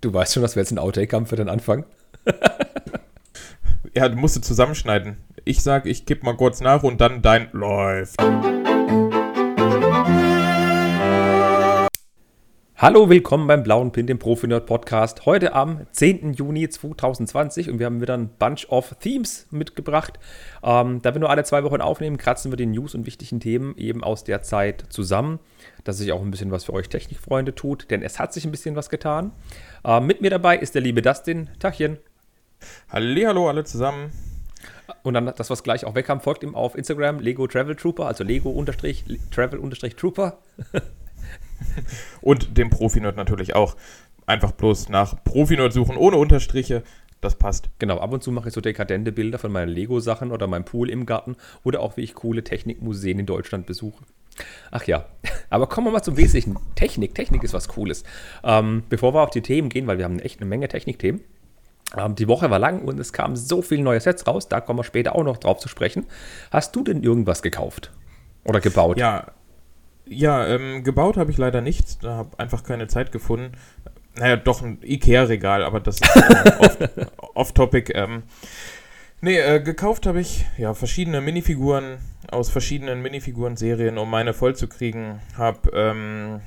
Du weißt schon, dass wir jetzt ein Outtake haben für den Anfang. ja, du musst zusammenschneiden. Ich sag, ich kipp mal kurz nach und dann dein läuft. Hallo, willkommen beim Blauen Pin, dem Profi-Nerd Podcast. Heute am 10. Juni 2020 und wir haben wieder ein Bunch of Themes mitgebracht. Ähm, da wir nur alle zwei Wochen aufnehmen, kratzen wir die News und wichtigen Themen eben aus der Zeit zusammen, dass sich auch ein bisschen was für euch Technikfreunde tut, denn es hat sich ein bisschen was getan. Ähm, mit mir dabei ist der liebe Dustin. Tachchen. Hallo, alle zusammen. Und dann das, was gleich auch wegkam, folgt ihm auf Instagram Lego Travel Trooper, also Lego-Travel-Trooper. Und dem Profi-Nerd natürlich auch. Einfach bloß nach Profi-Nerd suchen, ohne Unterstriche. Das passt. Genau, ab und zu mache ich so dekadente Bilder von meinen Lego-Sachen oder meinem Pool im Garten oder auch wie ich coole Technikmuseen in Deutschland besuche. Ach ja, aber kommen wir mal zum Wesentlichen. Technik, Technik ist was Cooles. Ähm, bevor wir auf die Themen gehen, weil wir haben echt eine Menge Technikthemen. Ähm, die Woche war lang und es kamen so viele neue Sets raus, da kommen wir später auch noch drauf zu sprechen. Hast du denn irgendwas gekauft oder gebaut? Ja, ja, ähm, gebaut habe ich leider nichts. Da habe einfach keine Zeit gefunden. Naja, doch ein Ikea-Regal, aber das ist äh, off-topic. Off ähm, nee, äh, gekauft habe ich ja verschiedene Minifiguren aus verschiedenen Minifiguren-Serien, um meine voll zu kriegen. Habe ähm,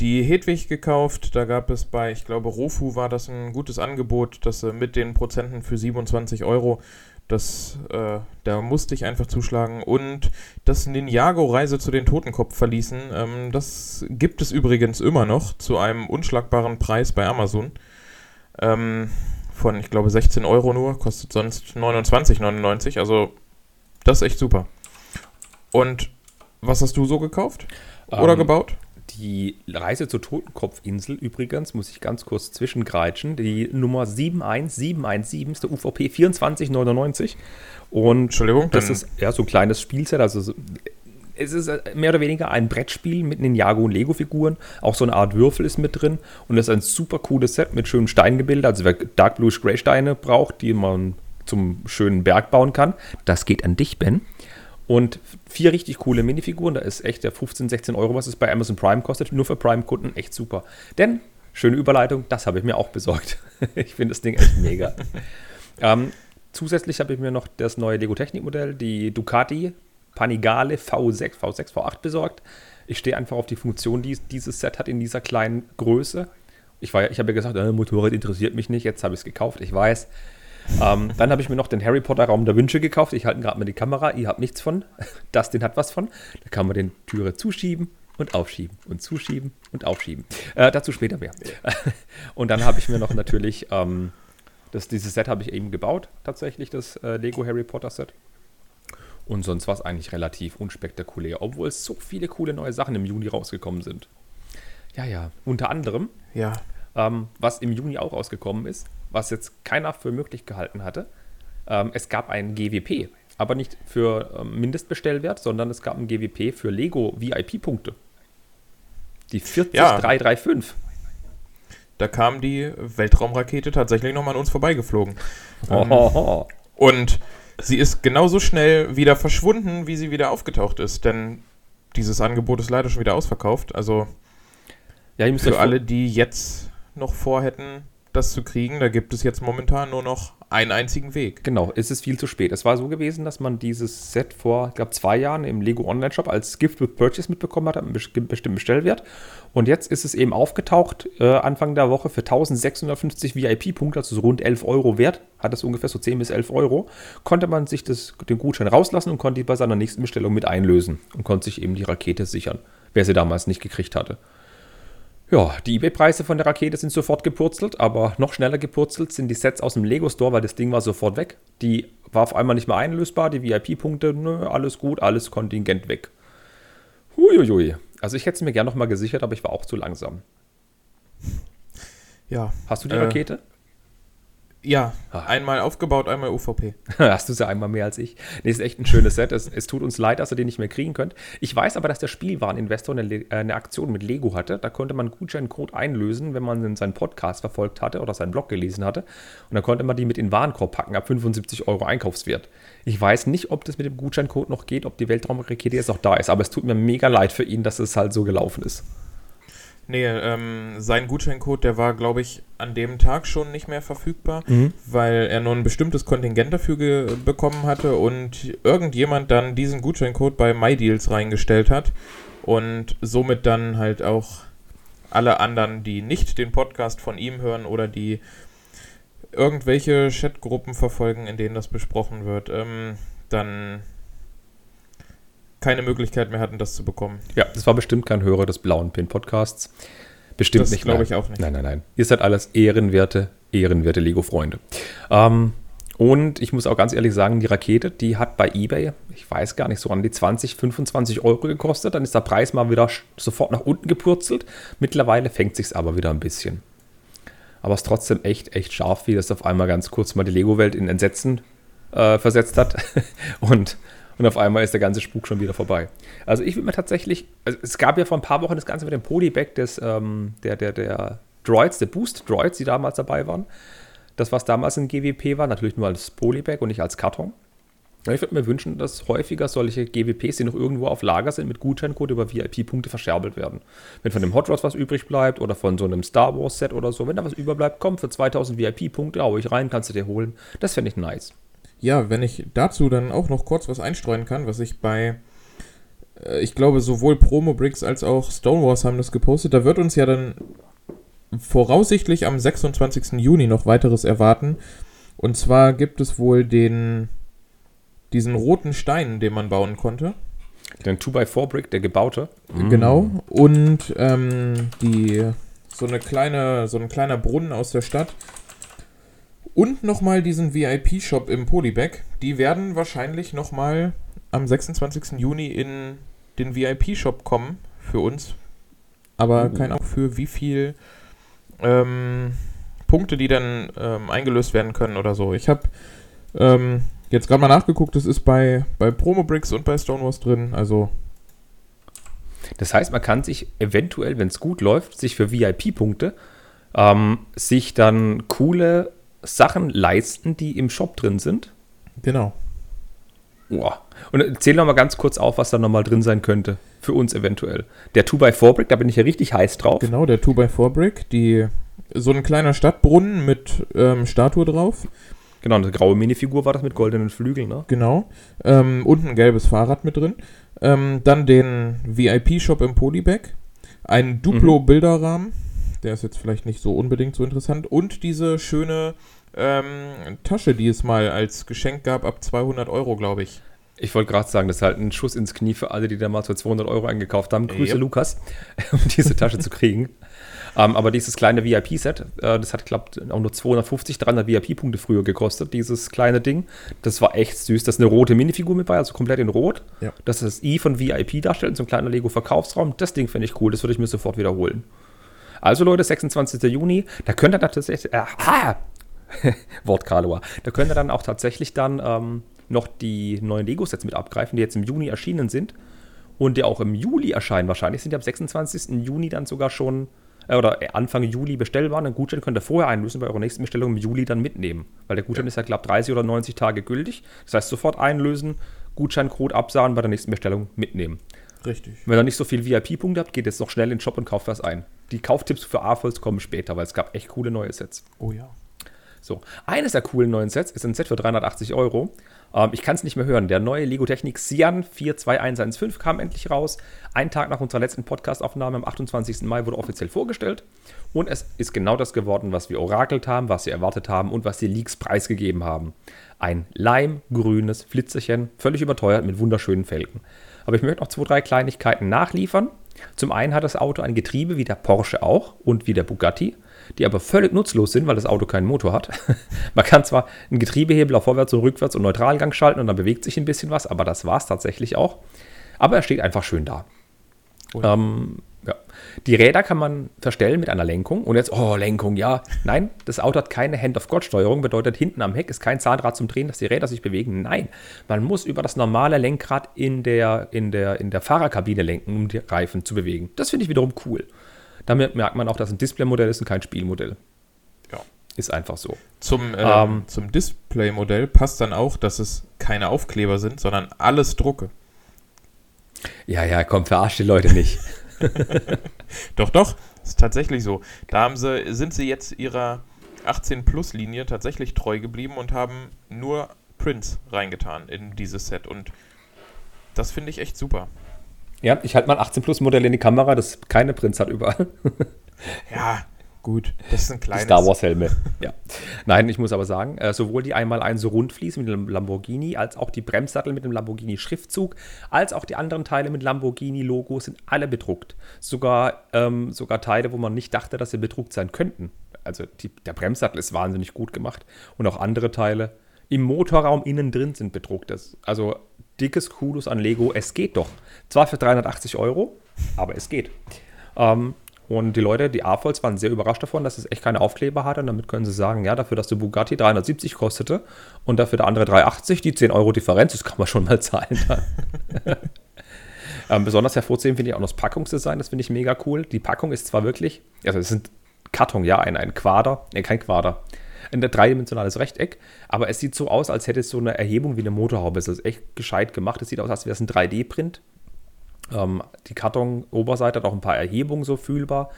die Hedwig gekauft. Da gab es bei, ich glaube, Rofu war das ein gutes Angebot, dass äh, mit den Prozenten für 27 Euro das, äh, da musste ich einfach zuschlagen. Und das Ninjago-Reise zu den Totenkopf verließen, ähm, das gibt es übrigens immer noch zu einem unschlagbaren Preis bei Amazon. Ähm, von, ich glaube, 16 Euro nur, kostet sonst 29,99. Also, das ist echt super. Und was hast du so gekauft? Oder ähm, gebaut? Die Reise zur Totenkopfinsel übrigens, muss ich ganz kurz zwischengreitschen. Die Nummer 71717 ist der UVP 2499. Und Entschuldigung, das ist ja so ein kleines Spielset. Also es ist äh, mehr oder weniger ein Brettspiel mit Ninjago und Lego-Figuren. Auch so eine Art Würfel ist mit drin. Und es ist ein super cooles Set mit schönen Steingebilden. Also wer Dark Bluish Grey Steine braucht, die man zum schönen Berg bauen kann, das geht an dich, Ben. Und vier richtig coole Minifiguren. Da ist echt der 15, 16 Euro, was es bei Amazon Prime kostet. Nur für Prime-Kunden echt super. Denn, schöne Überleitung, das habe ich mir auch besorgt. ich finde das Ding echt mega. ähm, zusätzlich habe ich mir noch das neue Lego Technik-Modell, die Ducati Panigale V6, V6, V8 besorgt. Ich stehe einfach auf die Funktion, die dieses Set hat in dieser kleinen Größe. Ich, ich habe ja gesagt, äh, Motorrad interessiert mich nicht. Jetzt habe ich es gekauft. Ich weiß, ähm, dann habe ich mir noch den Harry Potter Raum der Wünsche gekauft. Ich halte gerade mal die Kamera. Ihr habt nichts von. Dustin hat was von. Da kann man den Türe zuschieben und aufschieben und zuschieben und aufschieben. Äh, dazu später mehr. und dann habe ich mir noch natürlich ähm, das, dieses Set habe ich eben gebaut, tatsächlich, das äh, Lego Harry Potter Set. Und sonst war es eigentlich relativ unspektakulär, obwohl es so viele coole neue Sachen im Juni rausgekommen sind. Ja, ja. Unter anderem, ja. Ähm, was im Juni auch rausgekommen ist, was jetzt keiner für möglich gehalten hatte. Ähm, es gab ein GWP, aber nicht für ähm, Mindestbestellwert, sondern es gab ein GWP für Lego VIP-Punkte. Die 40335. Ja. Da kam die Weltraumrakete tatsächlich nochmal an uns vorbeigeflogen. Oh. und sie ist genauso schnell wieder verschwunden, wie sie wieder aufgetaucht ist. Denn dieses Angebot ist leider schon wieder ausverkauft. Also ja, für alle, die jetzt noch vorhätten, das zu kriegen. Da gibt es jetzt momentan nur noch einen einzigen Weg. Genau, es ist viel zu spät. Es war so gewesen, dass man dieses Set vor, ich glaube, zwei Jahren im Lego Online Shop als Gift with Purchase mitbekommen hat, einen bestimmten Bestellwert. Und jetzt ist es eben aufgetaucht, äh, Anfang der Woche für 1650 VIP-Punkte, also so rund 11 Euro wert, hat es ungefähr so 10 bis 11 Euro, konnte man sich das, den Gutschein rauslassen und konnte die bei seiner nächsten Bestellung mit einlösen und konnte sich eben die Rakete sichern, wer sie damals nicht gekriegt hatte. Ja, die eBay-Preise von der Rakete sind sofort gepurzelt, aber noch schneller gepurzelt sind die Sets aus dem Lego Store, weil das Ding war sofort weg. Die war auf einmal nicht mehr einlösbar, die VIP-Punkte, nö, alles gut, alles Kontingent weg. Huiuiui. Also ich hätte es mir gerne nochmal gesichert, aber ich war auch zu langsam. Ja. Hast du die äh, Rakete? Ja, ah. einmal aufgebaut, einmal UVP. Hast du es ja einmal mehr als ich. Nee, ist echt ein schönes Set. Es, es, tut uns leid, dass ihr den nicht mehr kriegen könnt. Ich weiß aber, dass der Spielwareninvestor eine, äh, eine Aktion mit Lego hatte. Da konnte man Gutscheincode einlösen, wenn man seinen Podcast verfolgt hatte oder seinen Blog gelesen hatte. Und dann konnte man die mit in den Warenkorb packen, ab 75 Euro Einkaufswert. Ich weiß nicht, ob das mit dem Gutscheincode noch geht, ob die Weltraumrakete jetzt noch da ist. Aber es tut mir mega leid für ihn, dass es halt so gelaufen ist. Nee, ähm, sein Gutscheincode, der war, glaube ich, an dem Tag schon nicht mehr verfügbar, mhm. weil er nur ein bestimmtes Kontingent dafür bekommen hatte und irgendjemand dann diesen Gutscheincode bei MyDeals reingestellt hat und somit dann halt auch alle anderen, die nicht den Podcast von ihm hören oder die irgendwelche Chatgruppen verfolgen, in denen das besprochen wird, ähm, dann keine Möglichkeit mehr hatten, das zu bekommen. Ja, das war bestimmt kein Hörer des blauen Pin-Podcasts. Bestimmt das nicht. Glaube ich auch nicht. Nein, nein, nein. Ihr seid alles ehrenwerte, ehrenwerte Lego-Freunde. Ähm, und ich muss auch ganz ehrlich sagen, die Rakete, die hat bei eBay, ich weiß gar nicht, so an die 20, 25 Euro gekostet. Dann ist der Preis mal wieder sofort nach unten gepurzelt. Mittlerweile fängt sich aber wieder ein bisschen. Aber es ist trotzdem echt, echt scharf, wie das auf einmal ganz kurz mal die Lego-Welt in Entsetzen äh, versetzt hat. und und auf einmal ist der ganze Spuk schon wieder vorbei. Also ich würde mir tatsächlich, also es gab ja vor ein paar Wochen das Ganze mit dem Polybag des, ähm, der, der, der Droids, der Boost-Droids, die damals dabei waren. Das, was damals in GWP war, natürlich nur als Polybag und nicht als Karton. Ich würde mir wünschen, dass häufiger solche GWPs, die noch irgendwo auf Lager sind, mit Gutscheincode über VIP-Punkte verscherbelt werden. Wenn von dem Hot Rods was übrig bleibt oder von so einem Star Wars Set oder so, wenn da was überbleibt, komm, für 2000 VIP-Punkte hau ich rein, kannst du dir holen. Das fände ich nice. Ja, wenn ich dazu dann auch noch kurz was einstreuen kann, was ich bei, äh, ich glaube, sowohl Promo Bricks als auch Stonewalls haben das gepostet. Da wird uns ja dann voraussichtlich am 26. Juni noch weiteres erwarten. Und zwar gibt es wohl den, diesen roten Stein, den man bauen konnte. Den 2x4-Brick, der gebaute. Genau. Und ähm, die, so eine kleine, so ein kleiner Brunnen aus der Stadt, und nochmal diesen VIP-Shop im Polybag. Die werden wahrscheinlich nochmal am 26. Juni in den VIP-Shop kommen für uns. Aber mhm. keine Ahnung für wie viel ähm, Punkte, die dann ähm, eingelöst werden können oder so. Ich habe ähm, jetzt gerade mal nachgeguckt, das ist bei, bei Promo Bricks und bei Stonewalls drin. Also. Das heißt, man kann sich eventuell, wenn es gut läuft, sich für VIP-Punkte ähm, sich dann coole Sachen leisten, die im Shop drin sind. Genau. Boah. Und erzähl noch mal ganz kurz auf, was da nochmal drin sein könnte. Für uns eventuell. Der 2x4-Brick, da bin ich ja richtig heiß drauf. Genau, der 2x4-Brick. Die, so ein kleiner Stadtbrunnen mit ähm, Statue drauf. Genau, eine graue Minifigur war das mit goldenen Flügeln, ne? Genau. Ähm, und ein gelbes Fahrrad mit drin. Ähm, dann den VIP-Shop im Polybag. Ein Duplo-Bilderrahmen. Der ist jetzt vielleicht nicht so unbedingt so interessant. Und diese schöne ähm, Tasche, die es mal als Geschenk gab, ab 200 Euro, glaube ich. Ich wollte gerade sagen, das ist halt ein Schuss ins Knie für alle, die da mal für 200 Euro eingekauft haben. Grüße, yep. Lukas, um diese Tasche zu kriegen. Um, ähm, aber dieses kleine VIP-Set, äh, das hat, glaube ich, auch nur 250, 300 VIP-Punkte früher gekostet, dieses kleine Ding. Das war echt süß. Das ist eine rote Minifigur mit bei, also komplett in Rot. Ja. Das ist das I von VIP darstellt, so ein kleiner Lego-Verkaufsraum. Das Ding finde ich cool, das würde ich mir sofort wiederholen. Also Leute, 26. Juni, da könnt ihr tatsächlich, äh, Wort Karloa, da könnt ihr dann auch tatsächlich dann ähm, noch die neuen Lego-Sets mit abgreifen, die jetzt im Juni erschienen sind und die auch im Juli erscheinen wahrscheinlich, sind die am 26. Juni dann sogar schon, äh, oder Anfang Juli bestellbar. Einen Gutschein könnt ihr vorher einlösen, bei eurer nächsten Bestellung im Juli dann mitnehmen. Weil der Gutschein ja. ist ja, glaube ich, 30 oder 90 Tage gültig. Das heißt, sofort einlösen, Gutscheincode absahen, bei der nächsten Bestellung mitnehmen. Richtig. Wenn ihr nicht so viel VIP-Punkte habt, geht jetzt noch schnell in den Shop und kauft was ein. Die Kauftipps für AFOLs kommen später, weil es gab echt coole neue Sets. Oh ja. So, eines der coolen neuen Sets ist ein Set für 380 Euro. Ähm, ich kann es nicht mehr hören. Der neue Lego Technik Cyan 42115 kam endlich raus. Ein Tag nach unserer letzten Podcast-Aufnahme am 28. Mai wurde offiziell vorgestellt. Und es ist genau das geworden, was wir orakelt haben, was wir erwartet haben und was die Leaks preisgegeben haben. Ein leimgrünes Flitzerchen, völlig überteuert mit wunderschönen Felgen. Aber ich möchte noch zwei, drei Kleinigkeiten nachliefern. Zum einen hat das Auto ein Getriebe wie der Porsche auch und wie der Bugatti, die aber völlig nutzlos sind, weil das Auto keinen Motor hat. Man kann zwar einen Getriebehebel auf Vorwärts- und Rückwärts- und Neutralgang schalten und dann bewegt sich ein bisschen was, aber das war es tatsächlich auch. Aber er steht einfach schön da. Ähm. Die Räder kann man verstellen mit einer Lenkung. Und jetzt, oh, Lenkung, ja. Nein, das Auto hat keine Hand-of-God-Steuerung. Bedeutet, hinten am Heck ist kein Zahnrad zum Drehen, dass die Räder sich bewegen. Nein, man muss über das normale Lenkrad in der, in der, in der Fahrerkabine lenken, um die Reifen zu bewegen. Das finde ich wiederum cool. Damit merkt man auch, dass ein Displaymodell ist und kein Spielmodell. Ja. Ist einfach so. Zum, äh, ähm, zum Displaymodell passt dann auch, dass es keine Aufkleber sind, sondern alles Drucke. Ja, ja, komm, verarscht die Leute nicht. doch, doch. ist tatsächlich so. Da haben sie, sind sie jetzt ihrer 18-Plus-Linie tatsächlich treu geblieben und haben nur Prints reingetan in dieses Set. Und das finde ich echt super. Ja, ich halte mal 18 Plus Modell in die Kamera, das keine Prints hat überall. ja, gut, das ist ein kleines. Star Wars Helme. ja. Nein, ich muss aber sagen, äh, sowohl die einmal ein so Rundflies mit dem Lamborghini, als auch die Bremssattel mit dem Lamborghini Schriftzug, als auch die anderen Teile mit Lamborghini Logo sind alle bedruckt. Sogar, ähm, sogar Teile, wo man nicht dachte, dass sie bedruckt sein könnten. Also die, der Bremssattel ist wahnsinnig gut gemacht und auch andere Teile im Motorraum innen drin sind bedruckt. Also dickes Kudos an Lego. Es geht doch. Zwar für 380 Euro, aber es geht. Ähm, und die Leute, die AFOLs, waren sehr überrascht davon, dass es echt keine Aufkleber hatte. Und damit können sie sagen, ja, dafür, dass der Bugatti 370 kostete und dafür der andere 380, die 10 Euro Differenz, das kann man schon mal zahlen. ähm, besonders hervorzuheben finde ich auch noch das Packungsdesign, das finde ich mega cool. Die Packung ist zwar wirklich, also es sind Karton, ja, ein, ein Quader, ne, kein Quader, ein dreidimensionales Rechteck, aber es sieht so aus, als hätte es so eine Erhebung wie eine Motorhaube. Es ist echt gescheit gemacht. Es sieht aus, als wäre es ein 3D-Print. Ähm, die Karton-Oberseite hat auch ein paar Erhebungen so fühlbar.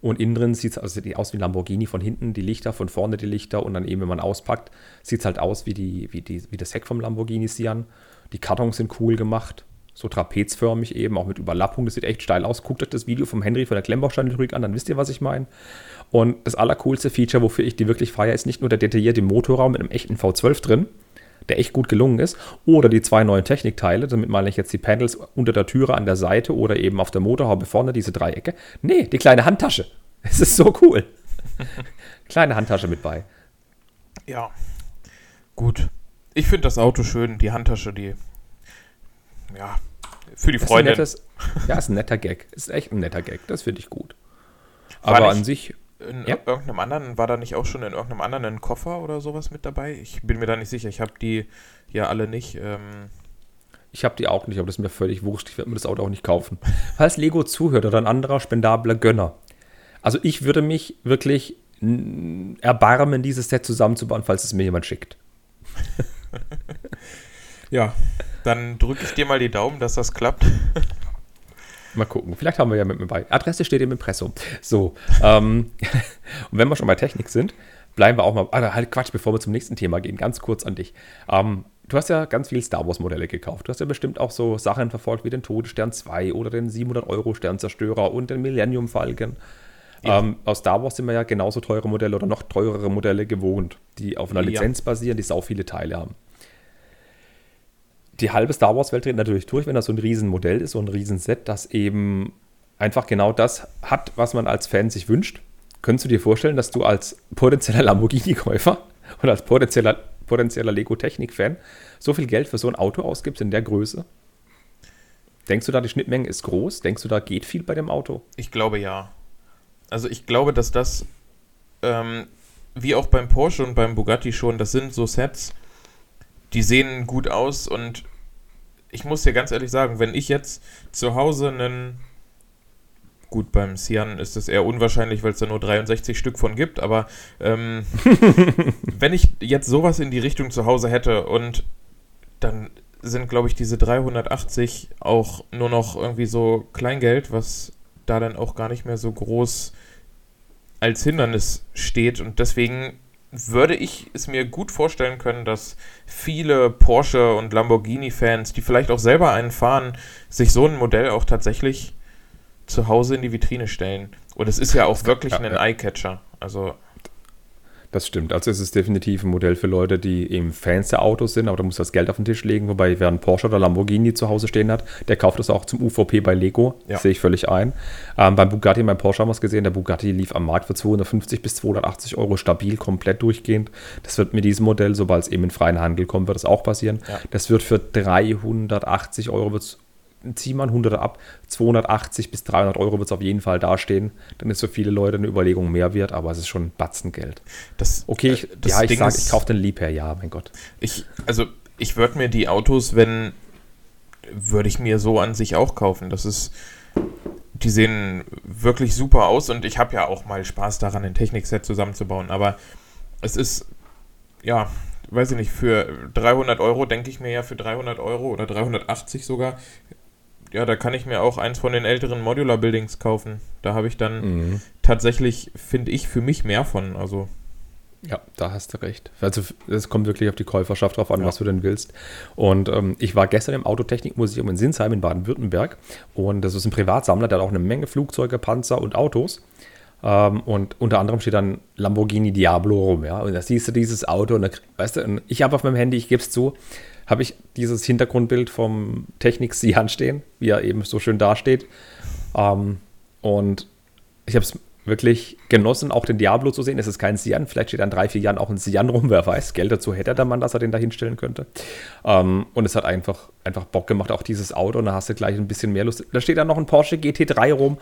Und innen drin sieht es also aus wie ein Lamborghini von hinten, die Lichter, von vorne die Lichter und dann eben, wenn man auspackt, sieht es halt aus wie, die, wie, die, wie das Heck vom Lamborghini Sian. Die Kartons sind cool gemacht, so trapezförmig eben, auch mit Überlappung. Das sieht echt steil aus. Guckt euch das Video vom Henry von der Klemmbaustein-Lyrik an, dann wisst ihr, was ich meine. Und das allercoolste Feature, wofür ich die wirklich feiere, ist nicht nur der detaillierte Motorraum mit einem echten V12 drin, der echt gut gelungen ist, oder die zwei neuen Technikteile, damit meine ich jetzt die Panels unter der Türe an der Seite oder eben auf der Motorhaube vorne, diese Dreiecke. Nee, die kleine Handtasche. Es ist so cool. kleine Handtasche mit bei. Ja, gut. Ich finde das Auto schön, die Handtasche, die, ja, für die Freunde. Ja, ist ein netter Gag. Ist echt ein netter Gag. Das finde ich gut. Aber an sich in ja. irgendeinem anderen, war da nicht auch schon in irgendeinem anderen ein Koffer oder sowas mit dabei? Ich bin mir da nicht sicher. Ich habe die ja alle nicht. Ähm ich habe die auch nicht, aber das ist mir völlig wurscht. Ich werde mir das Auto auch nicht kaufen. Falls Lego zuhört oder ein anderer spendabler Gönner. Also ich würde mich wirklich erbarmen, dieses Set zusammenzubauen, falls es mir jemand schickt. ja, dann drücke ich dir mal die Daumen, dass das klappt. Mal gucken. Vielleicht haben wir ja mit mir bei. Adresse steht im Impressum. So. ähm, und wenn wir schon bei Technik sind, bleiben wir auch mal. Ah, halt Quatsch, bevor wir zum nächsten Thema gehen, ganz kurz an dich. Ähm, du hast ja ganz viele Star Wars-Modelle gekauft. Du hast ja bestimmt auch so Sachen verfolgt wie den Todesstern 2 oder den 700-Euro-Sternzerstörer und den Millennium Falcon. Ja. Ähm, aus Star Wars sind wir ja genauso teure Modelle oder noch teurere Modelle gewohnt, die auf einer Lizenz ja. basieren, die sau viele Teile haben die halbe Star Wars-Welt dreht natürlich durch, wenn das so ein Riesenmodell ist, so ein Riesenset, das eben einfach genau das hat, was man als Fan sich wünscht. Könntest du dir vorstellen, dass du als potenzieller Lamborghini-Käufer oder als potenzieller, potenzieller Lego-Technik-Fan so viel Geld für so ein Auto ausgibst in der Größe? Denkst du da, die Schnittmenge ist groß? Denkst du, da geht viel bei dem Auto? Ich glaube ja. Also ich glaube, dass das, ähm, wie auch beim Porsche und beim Bugatti schon, das sind so Sets, die sehen gut aus und ich muss dir ganz ehrlich sagen, wenn ich jetzt zu Hause einen Gut, beim Sian ist es eher unwahrscheinlich, weil es da nur 63 Stück von gibt, aber ähm, wenn ich jetzt sowas in die Richtung zu Hause hätte und dann sind, glaube ich, diese 380 auch nur noch irgendwie so Kleingeld, was da dann auch gar nicht mehr so groß als Hindernis steht und deswegen würde ich es mir gut vorstellen können, dass viele Porsche und Lamborghini-Fans, die vielleicht auch selber einen fahren, sich so ein Modell auch tatsächlich zu Hause in die Vitrine stellen. Und es ist ja auch wirklich ja, ein ja. Eyecatcher. Also das stimmt. Also es ist definitiv ein Modell für Leute, die eben Fans der Autos sind, aber da muss das Geld auf den Tisch legen. Wobei, wer einen Porsche oder Lamborghini zu Hause stehen hat, der kauft das auch zum UVP bei Lego. Ja. Das sehe ich völlig ein. Ähm, beim Bugatti, beim Porsche haben wir es gesehen, der Bugatti lief am Markt für 250 bis 280 Euro stabil, komplett durchgehend. Das wird mit diesem Modell, sobald es eben in freien Handel kommt, wird das auch passieren. Ja. Das wird für 380 Euro wird's zieh mal 100 ab, 280 bis 300 Euro wird es auf jeden Fall dastehen. Dann ist für viele Leute eine Überlegung mehr wert, aber es ist schon Batzengeld. Das, okay, ich, äh, das ja, ich sage, ich kaufe den Liebherr, ja, mein Gott. Ich, also, ich würde mir die Autos, wenn, würde ich mir so an sich auch kaufen. Das ist, die sehen wirklich super aus und ich habe ja auch mal Spaß daran, ein Technikset zusammenzubauen, aber es ist, ja, weiß ich nicht, für 300 Euro denke ich mir ja, für 300 Euro oder 380 sogar, ja, da kann ich mir auch eins von den älteren Modular Buildings kaufen. Da habe ich dann mhm. tatsächlich, finde ich, für mich mehr von. Also. Ja, da hast du recht. Also es kommt wirklich auf die Käuferschaft drauf an, ja. was du denn willst. Und ähm, ich war gestern im Autotechnikmuseum in Sinsheim in Baden-Württemberg und das ist ein Privatsammler, der hat auch eine Menge Flugzeuge, Panzer und Autos. Ähm, und unter anderem steht dann Lamborghini Diablo rum, ja. Und da siehst du dieses Auto und da, weißt du, ich habe auf meinem Handy, ich gebe es zu, habe ich dieses Hintergrundbild vom Technik Sian stehen, wie er eben so schön dasteht. Ähm, und ich habe es wirklich genossen, auch den Diablo zu sehen. Es ist kein Sian, vielleicht steht in drei, vier Jahren auch ein Sian rum, wer weiß. Geld dazu hätte der Mann, dass er den da hinstellen könnte. Ähm, und es hat einfach, einfach Bock gemacht, auch dieses Auto. Und da hast du gleich ein bisschen mehr Lust. Da steht dann noch ein Porsche GT3 rum.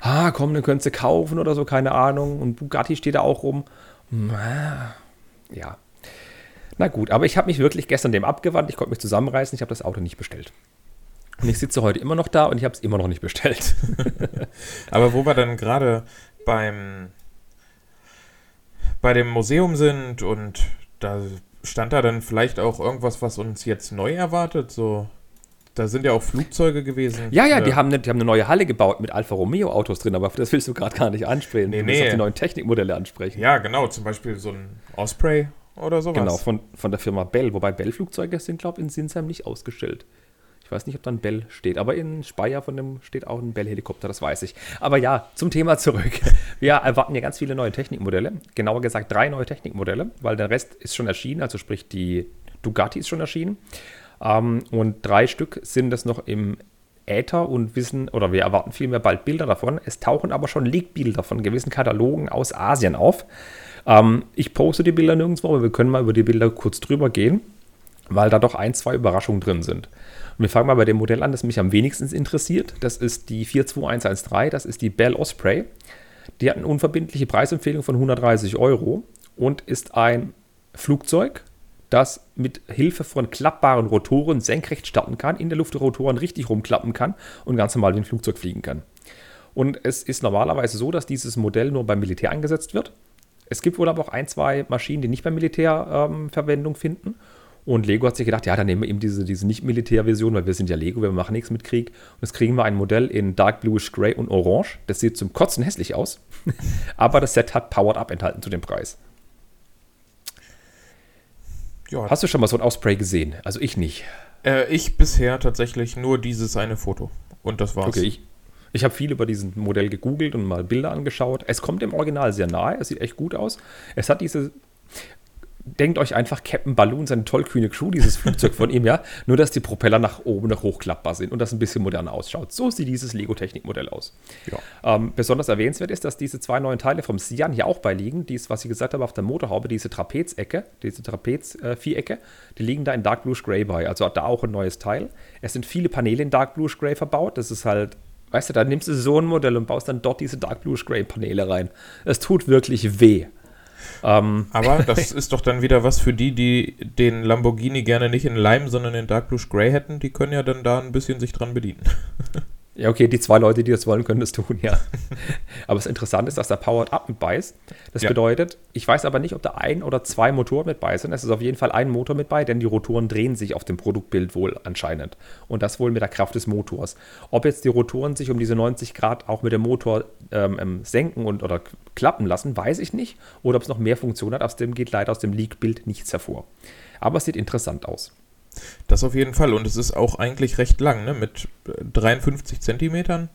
Ah, komm, den könntest du kaufen oder so, keine Ahnung. Und Bugatti steht da auch rum. Ja, na gut, aber ich habe mich wirklich gestern dem abgewandt. Ich konnte mich zusammenreißen. Ich habe das Auto nicht bestellt. Und ich sitze heute immer noch da und ich habe es immer noch nicht bestellt. aber wo wir dann gerade beim bei dem Museum sind und da stand da dann vielleicht auch irgendwas, was uns jetzt neu erwartet, so da sind ja auch Flugzeuge gewesen. Ja, ja, die haben, eine, die haben eine neue Halle gebaut mit Alfa Romeo Autos drin, aber das willst du gerade gar nicht ansprechen. Nee, du willst nee. auf die neuen Technikmodelle ansprechen. Ja, genau, zum Beispiel so ein Osprey oder sowas. Genau, von, von der Firma Bell. Wobei Bell-Flugzeuge sind, glaube ich, in Sinsheim nicht ausgestellt. Ich weiß nicht, ob da ein Bell steht, aber in Speyer von dem steht auch ein Bell-Helikopter, das weiß ich. Aber ja, zum Thema zurück. Wir erwarten ja ganz viele neue Technikmodelle. Genauer gesagt drei neue Technikmodelle, weil der Rest ist schon erschienen, also sprich die Dugatti ist schon erschienen. Ähm, und drei Stück sind es noch im Äther und wissen, oder wir erwarten vielmehr bald Bilder davon. Es tauchen aber schon Leak-Bilder von gewissen Katalogen aus Asien auf. Ähm, ich poste die Bilder nirgendwo, aber wir können mal über die Bilder kurz drüber gehen, weil da doch ein, zwei Überraschungen drin sind. Und wir fangen mal bei dem Modell an, das mich am wenigsten interessiert. Das ist die 42113, das ist die Bell Osprey. Die hat eine unverbindliche Preisempfehlung von 130 Euro und ist ein Flugzeug, das mit Hilfe von klappbaren Rotoren senkrecht starten kann, in der Luft die Rotoren richtig rumklappen kann und ganz normal wie ein Flugzeug fliegen kann. Und es ist normalerweise so, dass dieses Modell nur beim Militär eingesetzt wird. Es gibt wohl aber auch ein, zwei Maschinen, die nicht beim Militär ähm, Verwendung finden. Und Lego hat sich gedacht, ja, dann nehmen wir eben diese, diese Nicht-Militär-Version, weil wir sind ja Lego, wir machen nichts mit Krieg. Und jetzt kriegen wir ein Modell in Dark Bluish Gray und Orange. Das sieht zum Kotzen hässlich aus. aber das Set hat Powered Up enthalten zu dem Preis. Ja. Hast du schon mal so ein Osprey gesehen? Also ich nicht. Äh, ich bisher tatsächlich nur dieses eine Foto. Und das war's. Okay, ich, ich habe viel über diesen Modell gegoogelt und mal Bilder angeschaut. Es kommt dem Original sehr nahe, es sieht echt gut aus. Es hat diese denkt euch einfach Captain Balloon, seine tollkühne Crew, dieses Flugzeug von ihm, ja. Nur, dass die Propeller nach oben noch hochklappbar sind und das ein bisschen moderner ausschaut. So sieht dieses Lego-Technik-Modell aus. Ja. Ähm, besonders erwähnenswert ist, dass diese zwei neuen Teile vom Sian hier auch beiliegen. Dies, was ich gesagt habe, auf der Motorhaube, diese Trapezecke, diese Trapez-Vierecke, äh, die liegen da in Dark Bluish Gray bei. Also hat da auch ein neues Teil. Es sind viele Paneele in Dark Bluish Gray verbaut. Das ist halt Weißt du, da nimmst du so ein Modell und baust dann dort diese Dark Bluish Gray Paneele rein. Es tut wirklich weh. Ähm, Aber das ist doch dann wieder was für die, die den Lamborghini gerne nicht in Lime, sondern in Dark Blue Grey hätten. Die können ja dann da ein bisschen sich dran bedienen. Ja, okay, die zwei Leute, die das wollen, können das tun, ja. aber das Interessante ist, dass da Powered Up mit bei ist. Das ja. bedeutet, ich weiß aber nicht, ob da ein oder zwei Motoren mit bei sind. Es ist auf jeden Fall ein Motor mit bei, denn die Rotoren drehen sich auf dem Produktbild wohl anscheinend. Und das wohl mit der Kraft des Motors. Ob jetzt die Rotoren sich um diese 90 Grad auch mit dem Motor ähm, ähm, senken und oder klappen lassen, weiß ich nicht. Oder ob es noch mehr Funktionen hat. Aus dem geht leider aus dem Leak-Bild nichts hervor. Aber es sieht interessant aus. Das auf jeden Fall. Und es ist auch eigentlich recht lang, ne? Mit 53 Zentimetern.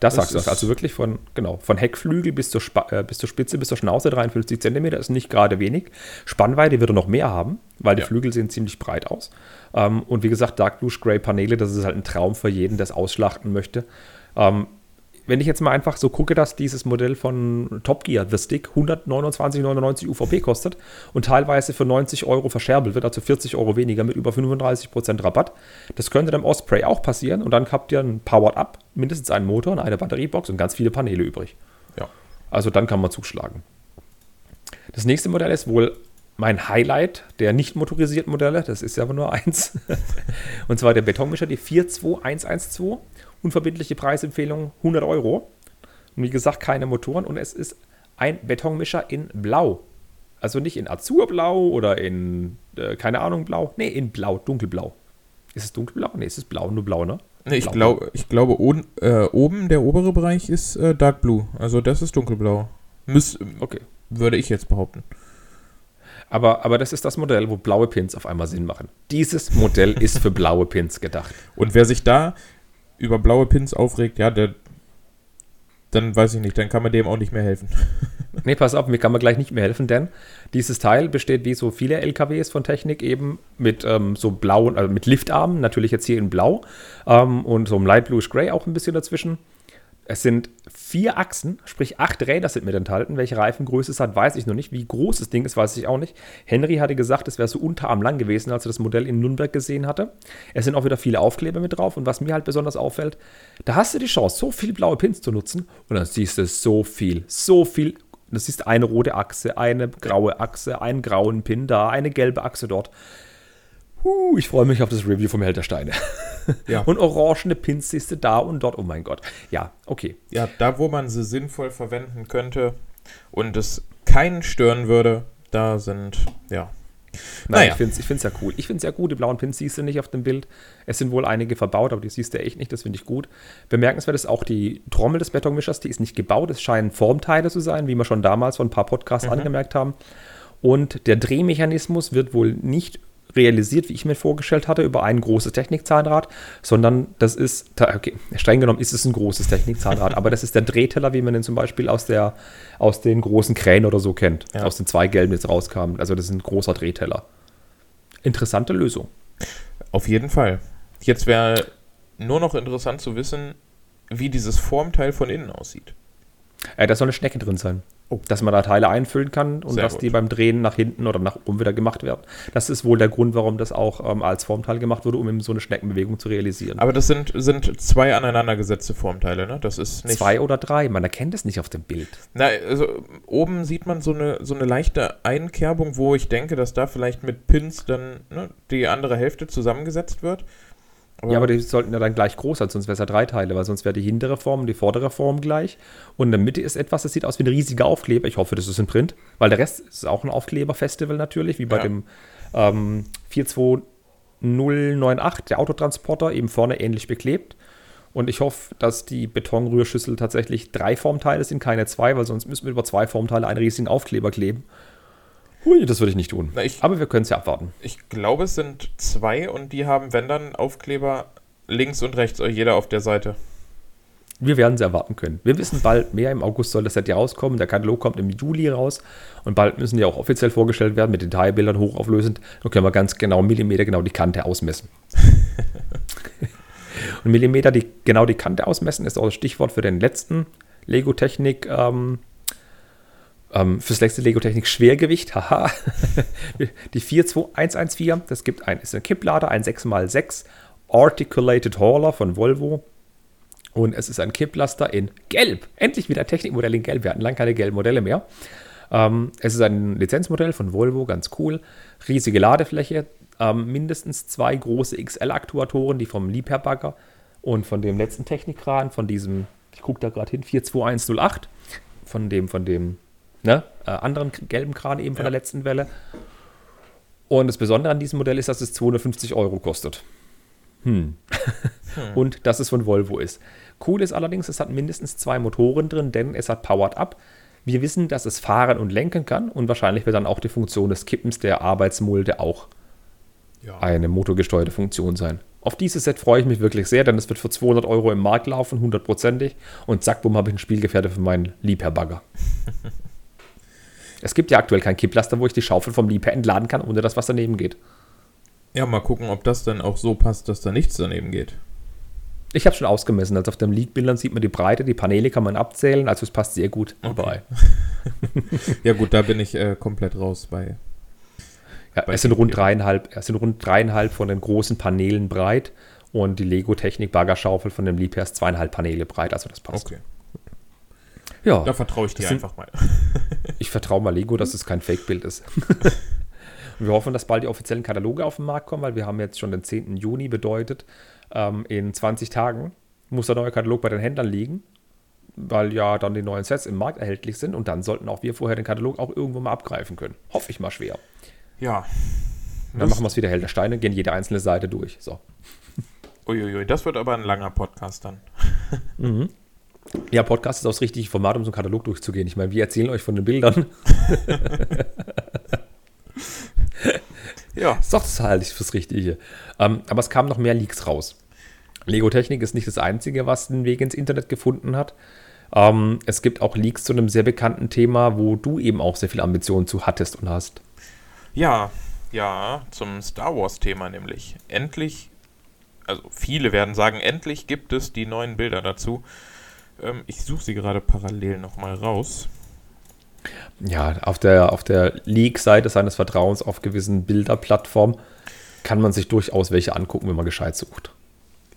Das sagst du. Also wirklich von, genau, von Heckflügel bis zur, Sp äh, bis zur Spitze, bis zur Schnauze 53 Zentimeter ist nicht gerade wenig. Spannweite wird er noch mehr haben, weil die ja. Flügel sehen ziemlich breit aus. Ähm, und wie gesagt, Dark Blue Gray Paneele, das ist halt ein Traum für jeden, der es ausschlachten möchte. Ähm, wenn ich jetzt mal einfach so gucke, dass dieses Modell von Top Gear, The Stick, 129,99 UVP kostet und teilweise für 90 Euro verscherbelt wird, also 40 Euro weniger mit über 35% Rabatt. Das könnte dem Osprey auch passieren und dann habt ihr ein Powered Up, mindestens einen Motor und eine Batteriebox und ganz viele Paneele übrig. Ja. Also dann kann man zuschlagen. Das nächste Modell ist wohl mein Highlight der nicht motorisierten Modelle, das ist ja aber nur eins. und zwar der Betonmischer, die 42112 unverbindliche Preisempfehlung 100 Euro. Und wie gesagt, keine Motoren und es ist ein Betonmischer in Blau. Also nicht in Azurblau oder in, äh, keine Ahnung, Blau. Nee, in Blau, dunkelblau. Ist es dunkelblau? Nee, es ist blau, nur blau, ne? Nee, ich, glaub, ich glaube, oben, äh, oben der obere Bereich ist äh, Dark Blue. Also das ist dunkelblau. Müs okay. Würde ich jetzt behaupten. Aber, aber das ist das Modell, wo blaue Pins auf einmal Sinn machen. Dieses Modell ist für blaue Pins gedacht. Und wer sich da über blaue Pins aufregt, ja, der, dann weiß ich nicht, dann kann man dem auch nicht mehr helfen. nee, pass auf, mir kann man gleich nicht mehr helfen, denn dieses Teil besteht wie so viele LKWs von Technik eben mit ähm, so blauen, also mit Liftarmen, natürlich jetzt hier in blau ähm, und so einem Light Bluish Gray auch ein bisschen dazwischen. Es sind vier Achsen, sprich acht Räder sind mit enthalten. Welche Reifengröße es hat, weiß ich noch nicht. Wie groß das Ding ist, weiß ich auch nicht. Henry hatte gesagt, es wäre so unterarm lang gewesen, als er das Modell in Nürnberg gesehen hatte. Es sind auch wieder viele Aufkleber mit drauf. Und was mir halt besonders auffällt, da hast du die Chance, so viele blaue Pins zu nutzen. Und dann siehst du so viel, so viel. Du siehst eine rote Achse, eine graue Achse, einen grauen Pin da, eine gelbe Achse dort. Uh, ich freue mich auf das Review vom Held der Steine. Ja. und orangene Pins siehst du da und dort. Oh mein Gott. Ja, okay. Ja, da, wo man sie sinnvoll verwenden könnte und es keinen stören würde, da sind, ja. Nein, naja. ich finde es ich ja cool. Ich finde es ja gut. Die blauen Pins siehst du nicht auf dem Bild. Es sind wohl einige verbaut, aber die siehst du echt nicht. Das finde ich gut. Bemerkenswert ist auch die Trommel des Betonmischers. Die ist nicht gebaut. Es scheinen Formteile zu sein, wie wir schon damals von ein paar Podcasts mhm. angemerkt haben. Und der Drehmechanismus wird wohl nicht realisiert, wie ich mir vorgestellt hatte, über ein großes Technikzahnrad, sondern das ist, okay, streng genommen ist es ein großes Technikzahnrad, aber das ist der Drehteller, wie man den zum Beispiel aus, der, aus den großen Kränen oder so kennt, ja. aus den zwei gelben jetzt rauskamen. Also das ist ein großer Drehteller. Interessante Lösung. Auf jeden Fall. Jetzt wäre nur noch interessant zu wissen, wie dieses Formteil von innen aussieht. Äh, da soll eine Schnecke drin sein. Oh. Dass man da Teile einfüllen kann und Sehr dass gut. die beim Drehen nach hinten oder nach oben wieder gemacht werden. Das ist wohl der Grund, warum das auch ähm, als Formteil gemacht wurde, um eben so eine Schneckenbewegung zu realisieren. Aber das sind, sind zwei aneinandergesetzte Formteile, ne? Das ist nicht. Zwei oder drei, man erkennt es nicht auf dem Bild. Na, also oben sieht man so eine, so eine leichte Einkerbung, wo ich denke, dass da vielleicht mit Pins dann ne, die andere Hälfte zusammengesetzt wird. Ja, aber die sollten ja dann gleich groß sein, sonst wäre es ja drei Teile, weil sonst wäre die hintere Form und die vordere Form gleich. Und in der Mitte ist etwas, das sieht aus wie ein riesiger Aufkleber. Ich hoffe, das ist ein Print, weil der Rest ist auch ein Aufkleberfestival natürlich, wie bei ja. dem ähm, 42098, der Autotransporter, eben vorne ähnlich beklebt. Und ich hoffe, dass die Betonrührschüssel tatsächlich drei Formteile sind, keine zwei, weil sonst müssen wir über zwei Formteile einen riesigen Aufkleber kleben. Hui, das würde ich nicht tun. Na, ich, Aber wir können es ja abwarten. Ich glaube, es sind zwei und die haben, wenn dann, Aufkleber links und rechts, jeder auf der Seite. Wir werden sie erwarten können. Wir wissen bald mehr. Im August soll das Set ja rauskommen. Der Katalog kommt im Juli raus. Und bald müssen die auch offiziell vorgestellt werden mit Detailbildern hochauflösend. Da können wir ganz genau Millimeter genau die Kante ausmessen. und Millimeter die, genau die Kante ausmessen ist auch das Stichwort für den letzten Lego Technik ähm, ähm, fürs letzte Lego-Technik Schwergewicht, haha. die 42114, das gibt ein, ist ein Kipplader, ein 6x6 Articulated Hauler von Volvo. Und es ist ein Kipplaster in Gelb. Endlich wieder Technikmodell in Gelb. Wir hatten lange keine gelben Modelle mehr. Ähm, es ist ein Lizenzmodell von Volvo, ganz cool. Riesige Ladefläche, ähm, mindestens zwei große XL-Aktuatoren, die vom Liebherr-Bagger und von dem letzten Technikkran, von diesem, ich gucke da gerade hin, 42108, von dem, von dem ne, äh, anderen gelben Kran eben von ja. der letzten Welle. Und das Besondere an diesem Modell ist, dass es 250 Euro kostet. Hm. hm. Und dass es von Volvo ist. Cool ist allerdings, es hat mindestens zwei Motoren drin, denn es hat Powered Up. Wir wissen, dass es fahren und lenken kann und wahrscheinlich wird dann auch die Funktion des Kippens der Arbeitsmulde auch ja. eine motorgesteuerte Funktion sein. Auf dieses Set freue ich mich wirklich sehr, denn es wird für 200 Euro im Markt laufen, hundertprozentig. Und zack, bumm, habe ich ein Spielgefährte für meinen Liebherr-Bagger. Es gibt ja aktuell kein Kipplaster, wo ich die Schaufel vom Liebherr entladen kann, ohne dass was daneben geht. Ja, mal gucken, ob das dann auch so passt, dass da nichts daneben geht. Ich habe schon ausgemessen. Also auf den Leak-Bildern sieht man die Breite, die Paneele kann man abzählen, also es passt sehr gut okay. überall. ja, gut, da bin ich äh, komplett raus bei. Ja, bei es sind rund dreieinhalb, es sind rund dreieinhalb von den großen Paneelen breit und die Lego-Technik-Baggerschaufel von dem Liebherr ist zweieinhalb Paneele breit, also das passt. Okay. Ja. Da vertraue ich dir sind, einfach mal. ich vertraue mal Lego, dass es kein Fake-Bild ist. wir hoffen, dass bald die offiziellen Kataloge auf den Markt kommen, weil wir haben jetzt schon den 10. Juni bedeutet, ähm, in 20 Tagen muss der neue Katalog bei den Händlern liegen, weil ja dann die neuen Sets im Markt erhältlich sind und dann sollten auch wir vorher den Katalog auch irgendwo mal abgreifen können. Hoffe ich mal schwer. Ja. Dann machen wir es wieder Held Steine, gehen jede einzelne Seite durch. So. Uiuiui, das wird aber ein langer Podcast dann. mhm. Ja, Podcast ist auch das richtige Format, um so einen Katalog durchzugehen. Ich meine, wir erzählen euch von den Bildern. ja. Ist doch das halt fürs Richtige. Ähm, aber es kamen noch mehr Leaks raus. Lego Technik ist nicht das Einzige, was den Weg ins Internet gefunden hat. Ähm, es gibt auch Leaks zu einem sehr bekannten Thema, wo du eben auch sehr viel Ambitionen zu hattest und hast. Ja, ja, zum Star Wars-Thema nämlich. Endlich, also viele werden sagen, endlich gibt es die neuen Bilder dazu. Ähm, ich suche sie gerade parallel nochmal raus. Ja, auf der, auf der Leak-Seite seines Vertrauens auf gewissen Bilderplattformen kann man sich durchaus welche angucken, wenn man gescheit sucht.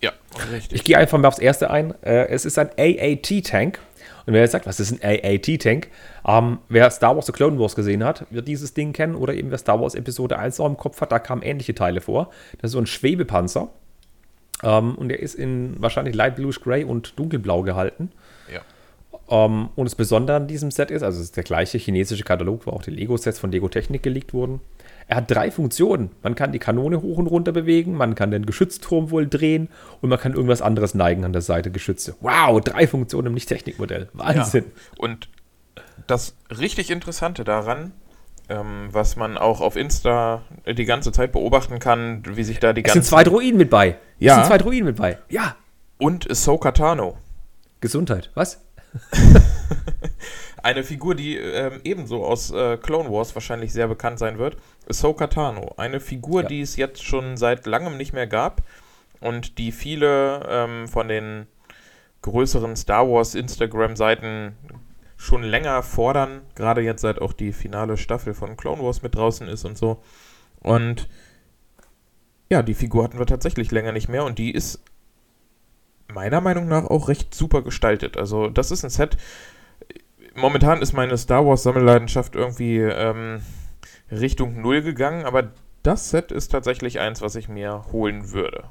Ja, richtig. Ich gehe einfach mal aufs erste ein. Äh, es ist ein AAT-Tank. Und wer jetzt sagt, was ist ein AAT-Tank? Ähm, wer Star Wars The Clone Wars gesehen hat, wird dieses Ding kennen. Oder eben wer Star Wars Episode 1 noch im Kopf hat, da kamen ähnliche Teile vor. Das ist so ein Schwebepanzer. Ähm, und der ist in wahrscheinlich Light Bluish Gray und Dunkelblau gehalten. Ja. Ähm, und das Besondere an diesem Set ist, also es ist der gleiche chinesische Katalog, wo auch die Lego-Sets von Lego Technik geleakt wurden. Er hat drei Funktionen. Man kann die Kanone hoch und runter bewegen, man kann den Geschützturm wohl drehen und man kann irgendwas anderes neigen an der Seite Geschütze. Wow, drei Funktionen im Nicht-Technikmodell. Wahnsinn. Ja. Und das richtig Interessante daran, ähm, was man auch auf Insta die ganze Zeit beobachten kann, wie sich da die ganzen. Es sind zwei Droiden mit bei. Ja. Es sind zwei Droiden mit bei. Ja. Und Ahsoka Tano. Gesundheit. Was? Eine Figur, die ähm, ebenso aus äh, Clone Wars wahrscheinlich sehr bekannt sein wird. Ahsoka Tano. Eine Figur, ja. die es jetzt schon seit langem nicht mehr gab und die viele ähm, von den größeren Star Wars Instagram-Seiten schon länger fordern, gerade jetzt seit auch die finale Staffel von Clone Wars mit draußen ist und so. Und ja, die Figur hatten wir tatsächlich länger nicht mehr und die ist meiner Meinung nach auch recht super gestaltet. Also das ist ein Set. Momentan ist meine Star Wars Sammelleidenschaft irgendwie ähm, Richtung Null gegangen, aber das Set ist tatsächlich eins, was ich mir holen würde.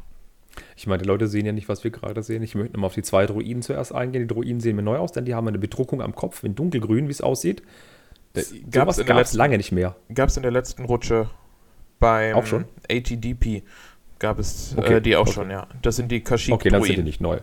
Ich meine, die Leute sehen ja nicht, was wir gerade sehen. Ich möchte nochmal auf die zwei Druiden zuerst eingehen. Die Druiden sehen mir neu aus, denn die haben eine Bedruckung am Kopf in dunkelgrün, wie es aussieht. Äh, gab es lange nicht mehr. Gab es in der letzten Rutsche beim auch schon? ATDP gab es okay. äh, die auch okay. schon, ja. Das sind die Kashyyyk-Druiden. Okay, dann sind die nicht neu.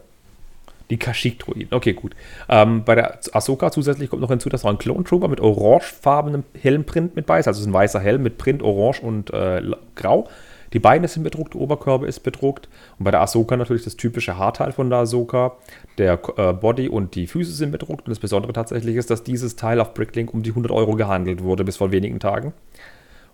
Die Kashyyyk-Druiden. Okay, gut. Ähm, bei der Ahsoka zusätzlich kommt noch hinzu, dass noch ein Clone Trooper mit orangefarbenem Helmprint mit bei ist. Also es ist ein weißer Helm mit Print orange und äh, grau. Die Beine sind bedruckt, der Oberkörper ist bedruckt. Und bei der Ahsoka natürlich das typische Haarteil von der Ahsoka. Der äh, Body und die Füße sind bedruckt. Und das Besondere tatsächlich ist, dass dieses Teil auf Bricklink um die 100 Euro gehandelt wurde bis vor wenigen Tagen.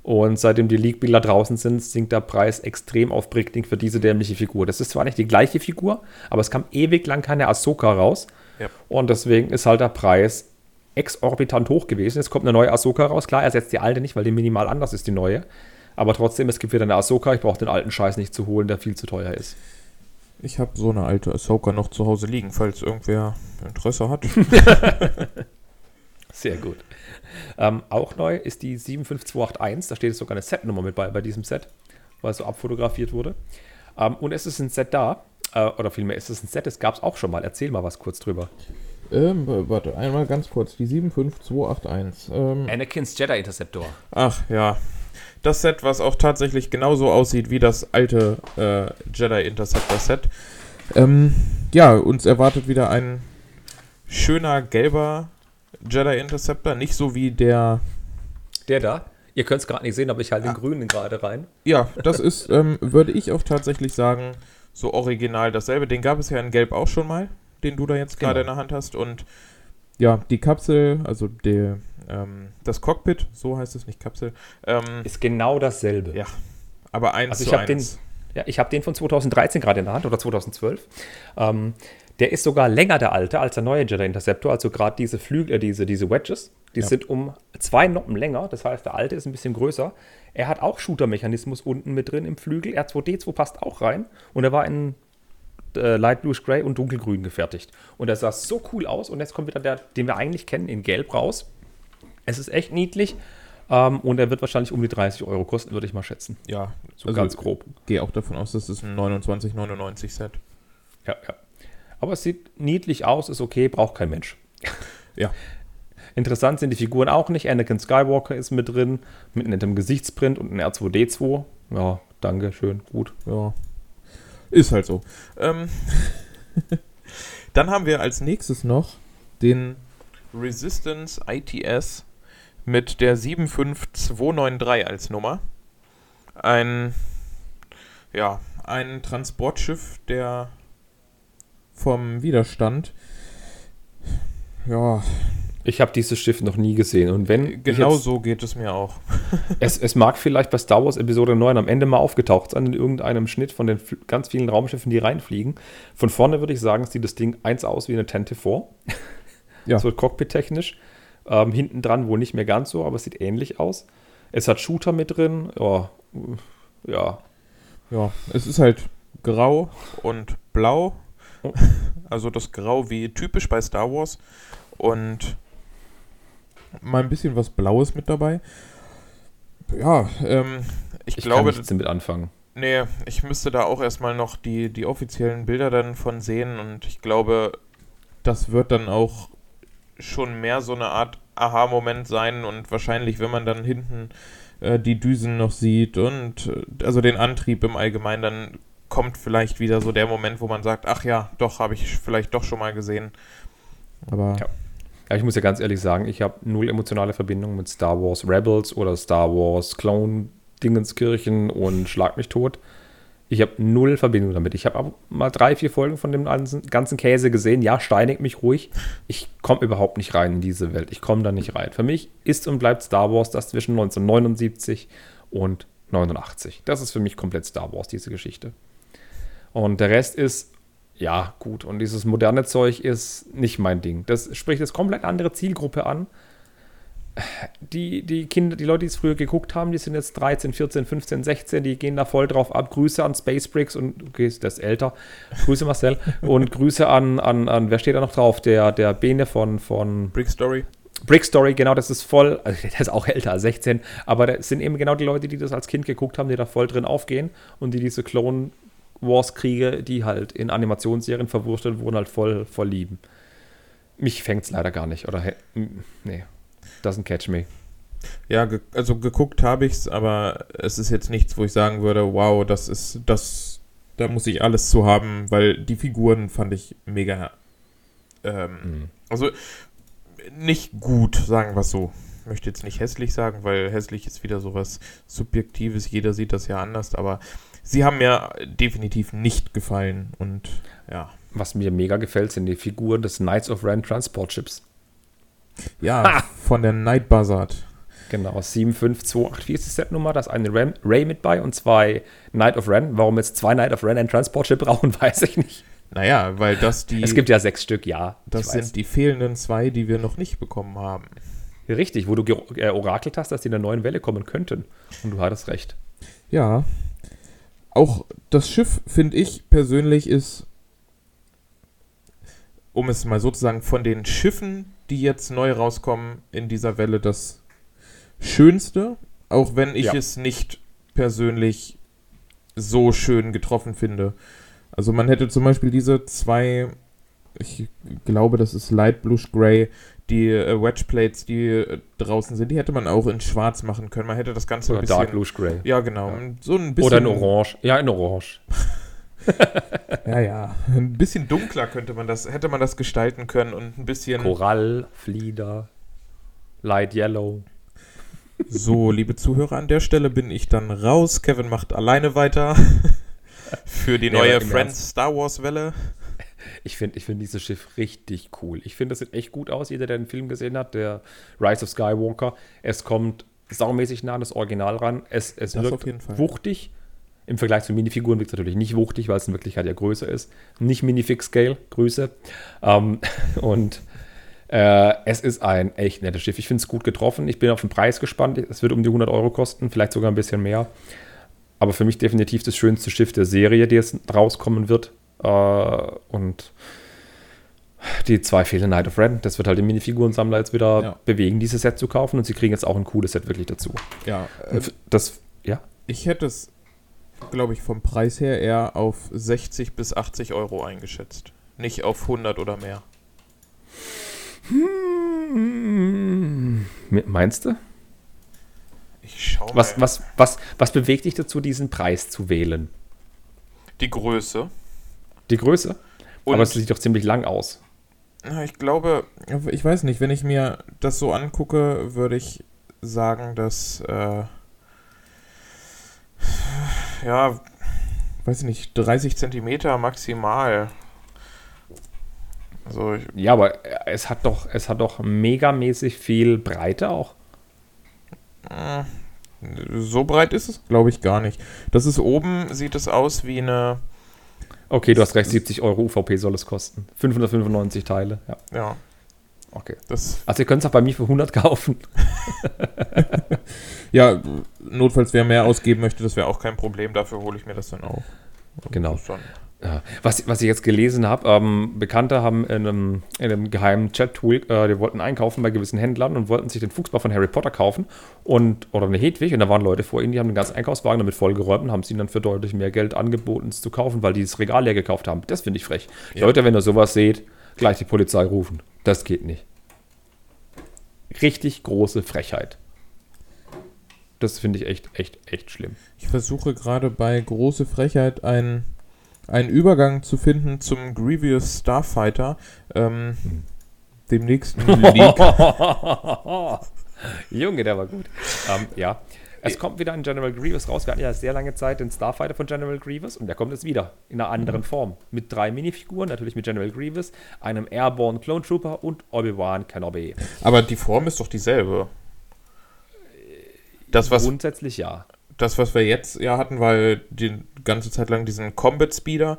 Und seitdem die League-Bilder draußen sind, sinkt der Preis extrem auf Bricklink für diese dämliche Figur. Das ist zwar nicht die gleiche Figur, aber es kam ewig lang keine Ahsoka raus. Ja. Und deswegen ist halt der Preis exorbitant hoch gewesen. Jetzt kommt eine neue Ahsoka raus. Klar, ersetzt die alte nicht, weil die minimal anders ist, die neue. Aber trotzdem, es gibt wieder eine Ahsoka. Ich brauche den alten Scheiß nicht zu holen, der viel zu teuer ist. Ich habe so eine alte Ahsoka noch zu Hause liegen, falls irgendwer Interesse hat. Sehr gut. Ähm, auch neu ist die 75281. Da steht sogar eine Setnummer mit bei, bei diesem Set, weil es so abfotografiert wurde. Ähm, und es ist ein Set da, äh, oder vielmehr ist es ein Set, das gab es auch schon mal. Erzähl mal was kurz drüber. Ähm, warte, einmal ganz kurz. Die 75281. Ähm, Anakin's Jedi Interceptor. Ach ja. Das Set, was auch tatsächlich genauso aussieht wie das alte äh, Jedi Interceptor Set. Ähm, ja, uns erwartet wieder ein schöner gelber Jedi Interceptor, nicht so wie der. Der da? Ihr könnt es gerade nicht sehen, aber ich halte den grünen gerade rein. Ja, das ist, ähm, würde ich auch tatsächlich sagen, so original dasselbe. Den gab es ja in Gelb auch schon mal, den du da jetzt gerade genau. in der Hand hast. Und ja, die Kapsel, also der, ähm, das Cockpit, so heißt es nicht Kapsel, ähm, ist genau dasselbe. Ja, aber eins also ich habe den, ja, ich habe den von 2013 gerade in der Hand oder 2012. Ähm, der ist sogar länger der alte als der neue Jedi Interceptor, also gerade diese Flügel, äh, diese, diese Wedges, die ja. sind um zwei Noppen länger, das heißt, der alte ist ein bisschen größer. Er hat auch Shooter-Mechanismus unten mit drin im Flügel. R2D2 passt auch rein und er war in äh, Light Bluish Gray und Dunkelgrün gefertigt. Und er sah so cool aus und jetzt kommt wieder der, den wir eigentlich kennen, in Gelb raus. Es ist echt niedlich. Ähm, und er wird wahrscheinlich um die 30 Euro kosten, würde ich mal schätzen. Ja, so also ganz grob. Gehe auch davon aus, dass es ein 29,99 Set. Ja, ja. Aber es sieht niedlich aus, ist okay, braucht kein Mensch. Ja. Interessant sind die Figuren auch nicht. Anakin Skywalker ist mit drin, mit einem Gesichtsprint und einem R2D2. Ja, danke, schön, gut. Ja. Ist halt so. Ähm, dann haben wir als nächstes noch den Resistance ITS mit der 75293 als Nummer. Ein, ja, ein Transportschiff, der vom Widerstand, ja. Ich habe dieses Schiff noch nie gesehen. Und wenn. Genau jetzt, so geht es mir auch. es, es mag vielleicht bei Star Wars Episode 9 am Ende mal aufgetaucht sein, in irgendeinem Schnitt von den ganz vielen Raumschiffen, die reinfliegen. Von vorne würde ich sagen, sieht das Ding eins aus wie eine Tente vor. Ja. so cockpit-technisch. Ähm, hinten dran wohl nicht mehr ganz so, aber es sieht ähnlich aus. Es hat Shooter mit drin. Oh, ja. Ja, es ist halt grau und blau. Oh. Also das Grau wie typisch bei Star Wars. Und mal ein bisschen was Blaues mit dabei. Ja, ähm, ich, ich glaube. Kann nichts damit anfangen. Nee, ich müsste da auch erstmal noch die, die offiziellen Bilder dann von sehen und ich glaube, das wird dann auch schon mehr so eine Art Aha-Moment sein und wahrscheinlich, wenn man dann hinten äh, die Düsen noch sieht und äh, also den Antrieb im Allgemeinen, dann kommt vielleicht wieder so der Moment, wo man sagt, ach ja, doch, habe ich vielleicht doch schon mal gesehen. Aber. Ja. ja ich muss ja ganz ehrlich sagen, ich habe null emotionale Verbindung mit Star Wars Rebels oder Star Wars Clone Dingenskirchen und Schlag mich tot. Ich habe null Verbindung damit. Ich habe mal drei, vier Folgen von dem ganzen Käse gesehen. Ja, steinigt mich ruhig. Ich komme überhaupt nicht rein in diese Welt. Ich komme da nicht rein. Für mich ist und bleibt Star Wars das zwischen 1979 und 89. Das ist für mich komplett Star Wars, diese Geschichte. Und der Rest ist, ja, gut. Und dieses moderne Zeug ist nicht mein Ding. Das spricht jetzt komplett andere Zielgruppe an die, die Kinder, die Leute, die es früher geguckt haben, die sind jetzt 13, 14, 15, 16, die gehen da voll drauf ab. Grüße an Space Bricks und okay, das ist älter. Grüße Marcel und Grüße an, an, an, wer steht da noch drauf? Der, der Bene von, von Brick Story. Brick Story, genau, das ist voll, also der ist auch älter als 16, aber das sind eben genau die Leute, die das als Kind geguckt haben, die da voll drin aufgehen und die diese Clone Wars Kriege, die halt in Animationsserien verwurschtelt wurden, halt voll, voll lieben. Mich fängt es leider gar nicht, oder, nee. Doesn't catch me. Ja, ge also geguckt habe ich es, aber es ist jetzt nichts, wo ich sagen würde, wow, das ist, das, da muss ich alles zu haben, weil die Figuren fand ich mega, ähm, mhm. also nicht gut, sagen wir es so. Ich möchte jetzt nicht hässlich sagen, weil hässlich ist wieder sowas Subjektives, jeder sieht das ja anders, aber sie haben mir definitiv nicht gefallen und ja. Was mir mega gefällt, sind die Figuren des Knights of Ren Transport Ships. Ja, ha! von der Night Buzzard. Genau, 75284 ist die Setnummer. Da ist eine Ram, Ray mit bei und zwei Night of Ren. Warum jetzt zwei Night of Ren ein Transportship brauchen, weiß ich nicht. Naja, weil das die. Es gibt ja sechs Stück, ja. Das sind die fehlenden zwei, die wir noch nicht bekommen haben. Richtig, wo du äh, orakelt hast, dass die in der neuen Welle kommen könnten. Und du hattest recht. Ja. Auch das Schiff, finde ich persönlich, ist um es mal sozusagen von den Schiffen, die jetzt neu rauskommen in dieser Welle, das Schönste, auch wenn ich ja. es nicht persönlich so schön getroffen finde. Also man hätte zum Beispiel diese zwei, ich glaube, das ist Light Bluish Gray, die äh, Wedge Plates, die äh, draußen sind, die hätte man auch in Schwarz machen können. Man hätte das Ganze Oder ein bisschen. Dark Bluish Gray. Ja, genau. Ja. So ein bisschen. Oder in Orange. Ja, in Orange. ja, ja. Ein bisschen dunkler könnte man das, hätte man das gestalten können und ein bisschen. Korall, Flieder, Light Yellow. So, liebe Zuhörer, an der Stelle bin ich dann raus. Kevin macht alleine weiter für die neue Friends Star Wars Welle. Ich finde ich find dieses Schiff richtig cool. Ich finde, das sieht echt gut aus. Jeder, der den Film gesehen hat, der Rise of Skywalker, es kommt saumäßig nah an das Original ran. Es, es das wirkt wuchtig im Vergleich zu Minifiguren wirkt es natürlich nicht wuchtig, weil es in Wirklichkeit ja größer ist. Nicht Minifix-Scale, Größe. Ähm, und äh, es ist ein echt nettes Schiff. Ich finde es gut getroffen. Ich bin auf den Preis gespannt. Es wird um die 100 Euro kosten, vielleicht sogar ein bisschen mehr. Aber für mich definitiv das schönste Schiff der Serie, die jetzt rauskommen wird. Äh, und die zwei Fehler Night of Red. Das wird halt den Minifigurensammler jetzt wieder ja. bewegen, dieses Set zu kaufen. Und sie kriegen jetzt auch ein cooles Set wirklich dazu. Ja. Äh, das, ja. Ich hätte es glaube ich, vom Preis her eher auf 60 bis 80 Euro eingeschätzt. Nicht auf 100 oder mehr. Hm, meinst du? Ich schau mal. Was, was, was, was bewegt dich dazu, diesen Preis zu wählen? Die Größe. Die Größe? Und Aber es sieht doch ziemlich lang aus. Ich glaube, ich weiß nicht, wenn ich mir das so angucke, würde ich sagen, dass äh, ja, weiß ich nicht, 30 Zentimeter maximal. Also ja, aber es hat doch, es hat doch megamäßig viel Breite auch. Äh, so breit ist es, glaube ich, gar nicht. Das ist oben, sieht es aus wie eine. Okay, du hast recht, 70 Euro UVP soll es kosten. 595 Teile, ja. Ja. Okay. Das also ihr könnt es auch bei mir für 100 kaufen. ja, notfalls wer mehr ausgeben möchte, das wäre auch kein Problem. Dafür hole ich mir das dann auch. Genau. Ja. Was, was ich jetzt gelesen habe, ähm, Bekannte haben in einem, in einem geheimen Chat-Tool, äh, die wollten einkaufen bei gewissen Händlern und wollten sich den Fuchsbau von Harry Potter kaufen und oder eine Hedwig und da waren Leute vor ihnen, die haben den ganzen Einkaufswagen damit vollgeräumt und haben sie ihnen dann für deutlich mehr Geld angeboten, es zu kaufen, weil die das Regal leer gekauft haben. Das finde ich frech. Ja. Leute, wenn ihr sowas seht, gleich die Polizei rufen. Das geht nicht. Richtig große Frechheit. Das finde ich echt, echt, echt schlimm. Ich versuche gerade bei große Frechheit einen, einen Übergang zu finden zum Grievous Starfighter, ähm, hm. dem nächsten League. Junge, der war gut. Ähm, ja, es kommt wieder ein General Grievous raus. Wir hatten ja sehr lange Zeit den Starfighter von General Grievous und der kommt jetzt wieder in einer anderen mhm. Form. Mit drei Minifiguren, natürlich mit General Grievous, einem Airborne Clone Trooper und Obi-Wan Kenobi. Aber die Form ist doch dieselbe. Das, was, Grundsätzlich ja. Das, was wir jetzt ja hatten, war die ganze Zeit lang diesen Combat Speeder,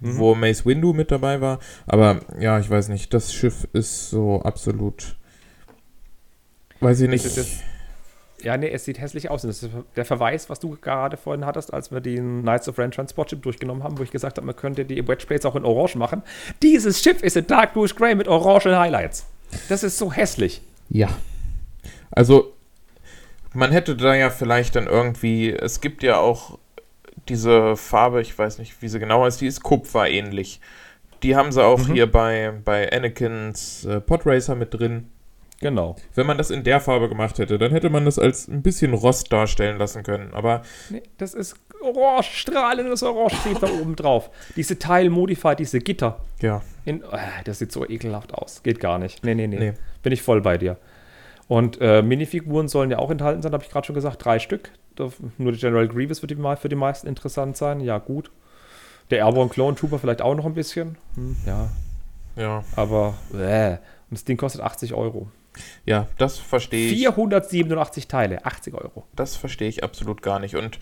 mhm. wo Mace Windu mit dabei war. Aber ja, ich weiß nicht, das Schiff ist so absolut. Weiß ich nicht. Das ist ja, nee, es sieht hässlich aus. das ist der Verweis, was du gerade vorhin hattest, als wir den Knights of Ren Transport Chip durchgenommen haben, wo ich gesagt habe, man könnte die Wedgeplates auch in Orange machen. Dieses Schiff ist in Dark Bluish Grey mit orangen Highlights. Das ist so hässlich. Ja. Also, man hätte da ja vielleicht dann irgendwie, es gibt ja auch diese Farbe, ich weiß nicht, wie sie genau ist, die ist kupferähnlich. Die haben sie auch mhm. hier bei, bei Anakins äh, Podracer mit drin. Genau. Wenn man das in der Farbe gemacht hätte, dann hätte man das als ein bisschen Rost darstellen lassen können. Aber. Nee, das ist orange, strahlendes Orange steht da oben drauf. Diese Tile-Modified, diese Gitter. Ja. In, oh, das sieht so ekelhaft aus. Geht gar nicht. Nee, nee, nee. nee. Bin ich voll bei dir. Und äh, Minifiguren sollen ja auch enthalten sein, habe ich gerade schon gesagt. Drei Stück. Nur die General Grievous wird für die meisten interessant sein. Ja, gut. Der Airborne Clone Trooper vielleicht auch noch ein bisschen. Hm, ja. Ja. Aber, äh. Und das Ding kostet 80 Euro. Ja, das verstehe ich. 487 Teile, 80 Euro. Das verstehe ich absolut gar nicht. Und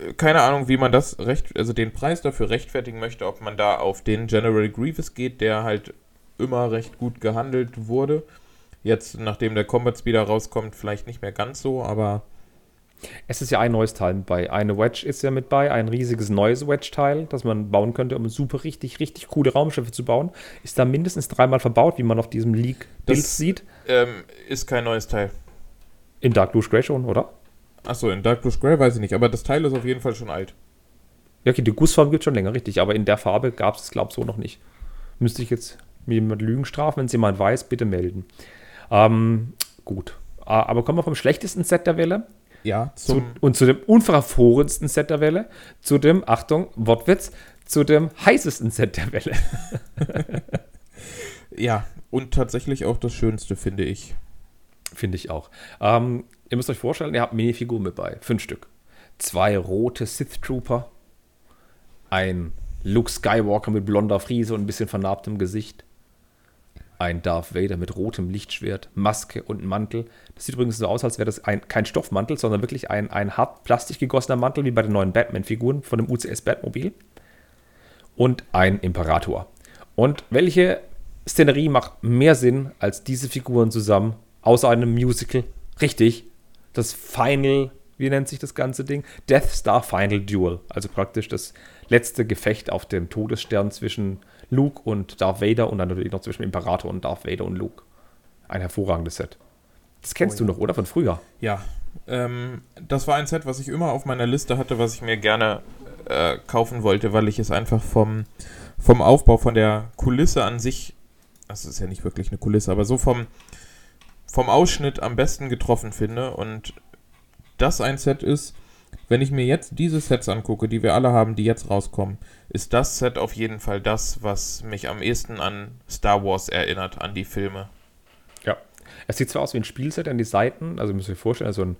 äh, keine Ahnung, wie man das recht, also den Preis dafür rechtfertigen möchte, ob man da auf den General Grievous geht, der halt immer recht gut gehandelt wurde. Jetzt, nachdem der Combat Speeder rauskommt, vielleicht nicht mehr ganz so, aber es ist ja ein neues Teil mit bei. Eine Wedge ist ja mit bei, ein riesiges neues Wedge-Teil, das man bauen könnte, um super richtig, richtig coole Raumschiffe zu bauen. Ist da mindestens dreimal verbaut, wie man auf diesem Leak-Bild sieht. Ähm, ist kein neues Teil. In Dark Blue Grey schon, oder? Achso, in Dark Blue Grey weiß ich nicht, aber das Teil ist auf jeden Fall schon alt. Ja, okay, die Gussform gibt es schon länger, richtig, aber in der Farbe gab es, glaube ich, so noch nicht. Müsste ich jetzt jemand Lügen strafen, wenn es jemand weiß, bitte melden. Ähm, gut. Ah, aber kommen wir vom schlechtesten Set der Welle ja, zu, und zu dem unverfrorensten Set der Welle, zu dem, Achtung, Wortwitz, zu dem heißesten Set der Welle. ja, und tatsächlich auch das Schönste, finde ich. Finde ich auch. Ähm, ihr müsst euch vorstellen, ihr habt Minifiguren mit bei. Fünf Stück. Zwei rote Sith Trooper. Ein Luke Skywalker mit blonder Friese und ein bisschen vernarbtem Gesicht ein Darth Vader mit rotem Lichtschwert, Maske und Mantel. Das sieht übrigens so aus, als wäre das ein, kein Stoffmantel, sondern wirklich ein, ein hart plastik gegossener Mantel, wie bei den neuen Batman-Figuren von dem UCS Batmobil. Und ein Imperator. Und welche Szenerie macht mehr Sinn als diese Figuren zusammen, außer einem Musical? Richtig, das Final, wie nennt sich das ganze Ding? Death Star Final Duel. Also praktisch das letzte Gefecht auf dem Todesstern zwischen Luke und Darth Vader und dann natürlich noch zwischen Imperator und Darth Vader und Luke. Ein hervorragendes Set. Das kennst oh, ja. du noch, oder? Von früher? Ja. Ähm, das war ein Set, was ich immer auf meiner Liste hatte, was ich mir gerne äh, kaufen wollte, weil ich es einfach vom, vom Aufbau, von der Kulisse an sich, das ist ja nicht wirklich eine Kulisse, aber so vom, vom Ausschnitt am besten getroffen finde. Und das ein Set ist, wenn ich mir jetzt diese Sets angucke, die wir alle haben, die jetzt rauskommen, ist das Set auf jeden Fall das, was mich am ehesten an Star Wars erinnert, an die Filme. Ja. Es sieht zwar aus wie ein Spielset an die Seiten, also müsst ihr euch vorstellen, so ein,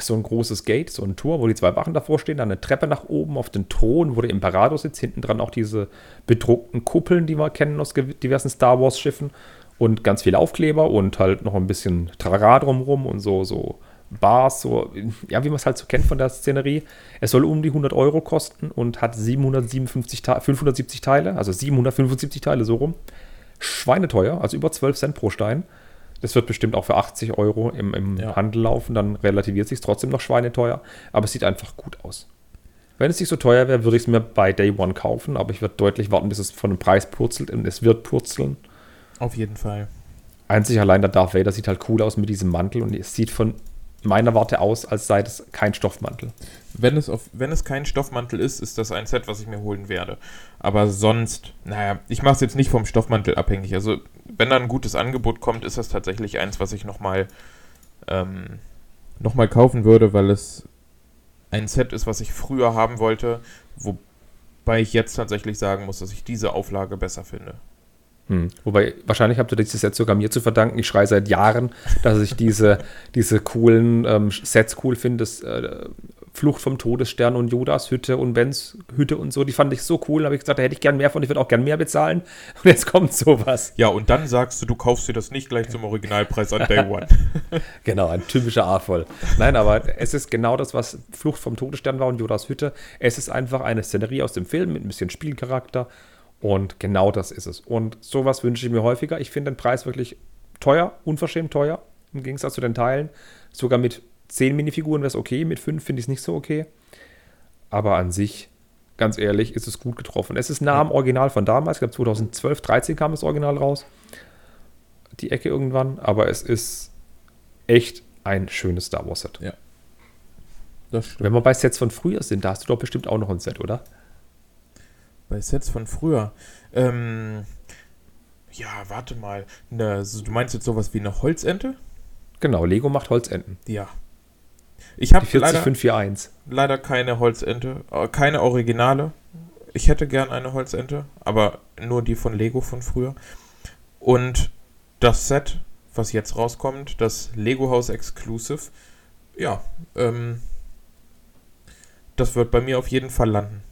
so ein großes Gate, so ein Tor, wo die zwei Wachen davor stehen, dann eine Treppe nach oben auf den Thron, wo der Imperator sitzt, hinten dran auch diese bedruckten Kuppeln, die wir kennen aus diversen Star Wars Schiffen und ganz viele Aufkleber und halt noch ein bisschen Trara drumrum und so, so Bars, so, ja, wie man es halt so kennt von der Szenerie. Es soll um die 100 Euro kosten und hat 757 Te 570 Teile, also 775 Teile so rum. Schweineteuer, also über 12 Cent pro Stein. Das wird bestimmt auch für 80 Euro im, im ja. Handel laufen, dann relativiert sich trotzdem noch schweineteuer, aber es sieht einfach gut aus. Wenn es nicht so teuer wäre, würde ich es mir bei Day One kaufen, aber ich würde deutlich warten, bis es von dem Preis purzelt und es wird purzeln. Auf jeden Fall. Einzig allein der Darth Vader sieht halt cool aus mit diesem Mantel und es sieht von meiner Warte aus, als sei das kein Stoffmantel. Wenn es, auf, wenn es kein Stoffmantel ist, ist das ein Set, was ich mir holen werde. Aber sonst, naja, ich mache es jetzt nicht vom Stoffmantel abhängig. Also, wenn da ein gutes Angebot kommt, ist das tatsächlich eins, was ich nochmal ähm, noch kaufen würde, weil es ein Set ist, was ich früher haben wollte, wobei ich jetzt tatsächlich sagen muss, dass ich diese Auflage besser finde. Hm. Wobei, wahrscheinlich habt ihr dieses Set sogar mir zu verdanken. Ich schreie seit Jahren, dass ich diese, diese coolen ähm, Sets cool finde. Äh, Flucht vom Todesstern und Judas Hütte und Bens Hütte und so, die fand ich so cool. Da habe ich gesagt, da hätte ich gern mehr von, ich würde auch gern mehr bezahlen. Und jetzt kommt sowas. Ja, und dann sagst du, du kaufst dir das nicht gleich zum Originalpreis an Day One. genau, ein typischer A-Voll. Nein, aber es ist genau das, was Flucht vom Todesstern war und Judas Hütte. Es ist einfach eine Szenerie aus dem Film mit ein bisschen Spielcharakter und genau das ist es. Und sowas wünsche ich mir häufiger. Ich finde den Preis wirklich teuer, unverschämt teuer, im Gegensatz zu den Teilen. Sogar mit 10 Minifiguren wäre es okay, mit 5 finde ich es nicht so okay. Aber an sich, ganz ehrlich, ist es gut getroffen. Es ist nah am Original von damals. Ich glaube 2012, 13 kam das Original raus. Die Ecke irgendwann. Aber es ist echt ein schönes Star Wars Set. Ja. Wenn wir bei Sets von früher sind, da hast du doch bestimmt auch noch ein Set, oder? Bei Sets von früher. Ähm, ja, warte mal. Ne, du meinst jetzt sowas wie eine Holzente? Genau, Lego macht Holzenten. Ja. Ich habe leider, leider keine Holzente, äh, keine Originale. Ich hätte gern eine Holzente, aber nur die von Lego von früher. Und das Set, was jetzt rauskommt, das Lego House Exclusive, ja, ähm, das wird bei mir auf jeden Fall landen.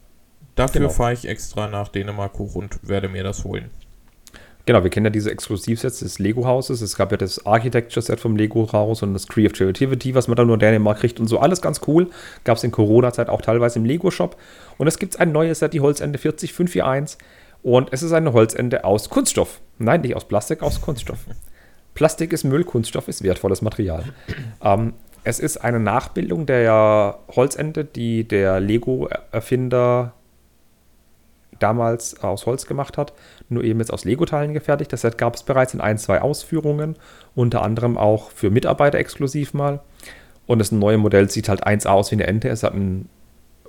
Dafür genau. fahre ich extra nach Dänemark hoch und werde mir das holen. Genau, wir kennen ja diese Exklusivsets des Lego-Hauses. Es gab ja das Architecture-Set vom Lego-Haus und das Creative Creativity, was man dann nur in Dänemark kriegt und so. Alles ganz cool. Gab es in Corona-Zeit auch teilweise im Lego-Shop. Und es gibt ein neues Set, die Holzende 40541. Und es ist eine Holzende aus Kunststoff. Nein, nicht aus Plastik, aus Kunststoff. Plastik ist Müll, Kunststoff ist wertvolles Material. ähm, es ist eine Nachbildung der Holzende, die der Lego-Erfinder damals aus Holz gemacht hat, nur eben jetzt aus Lego-Teilen gefertigt. Das gab es bereits in ein, zwei Ausführungen, unter anderem auch für Mitarbeiter exklusiv mal. Und das neue Modell sieht halt 1A aus wie eine Ente. Es hat einen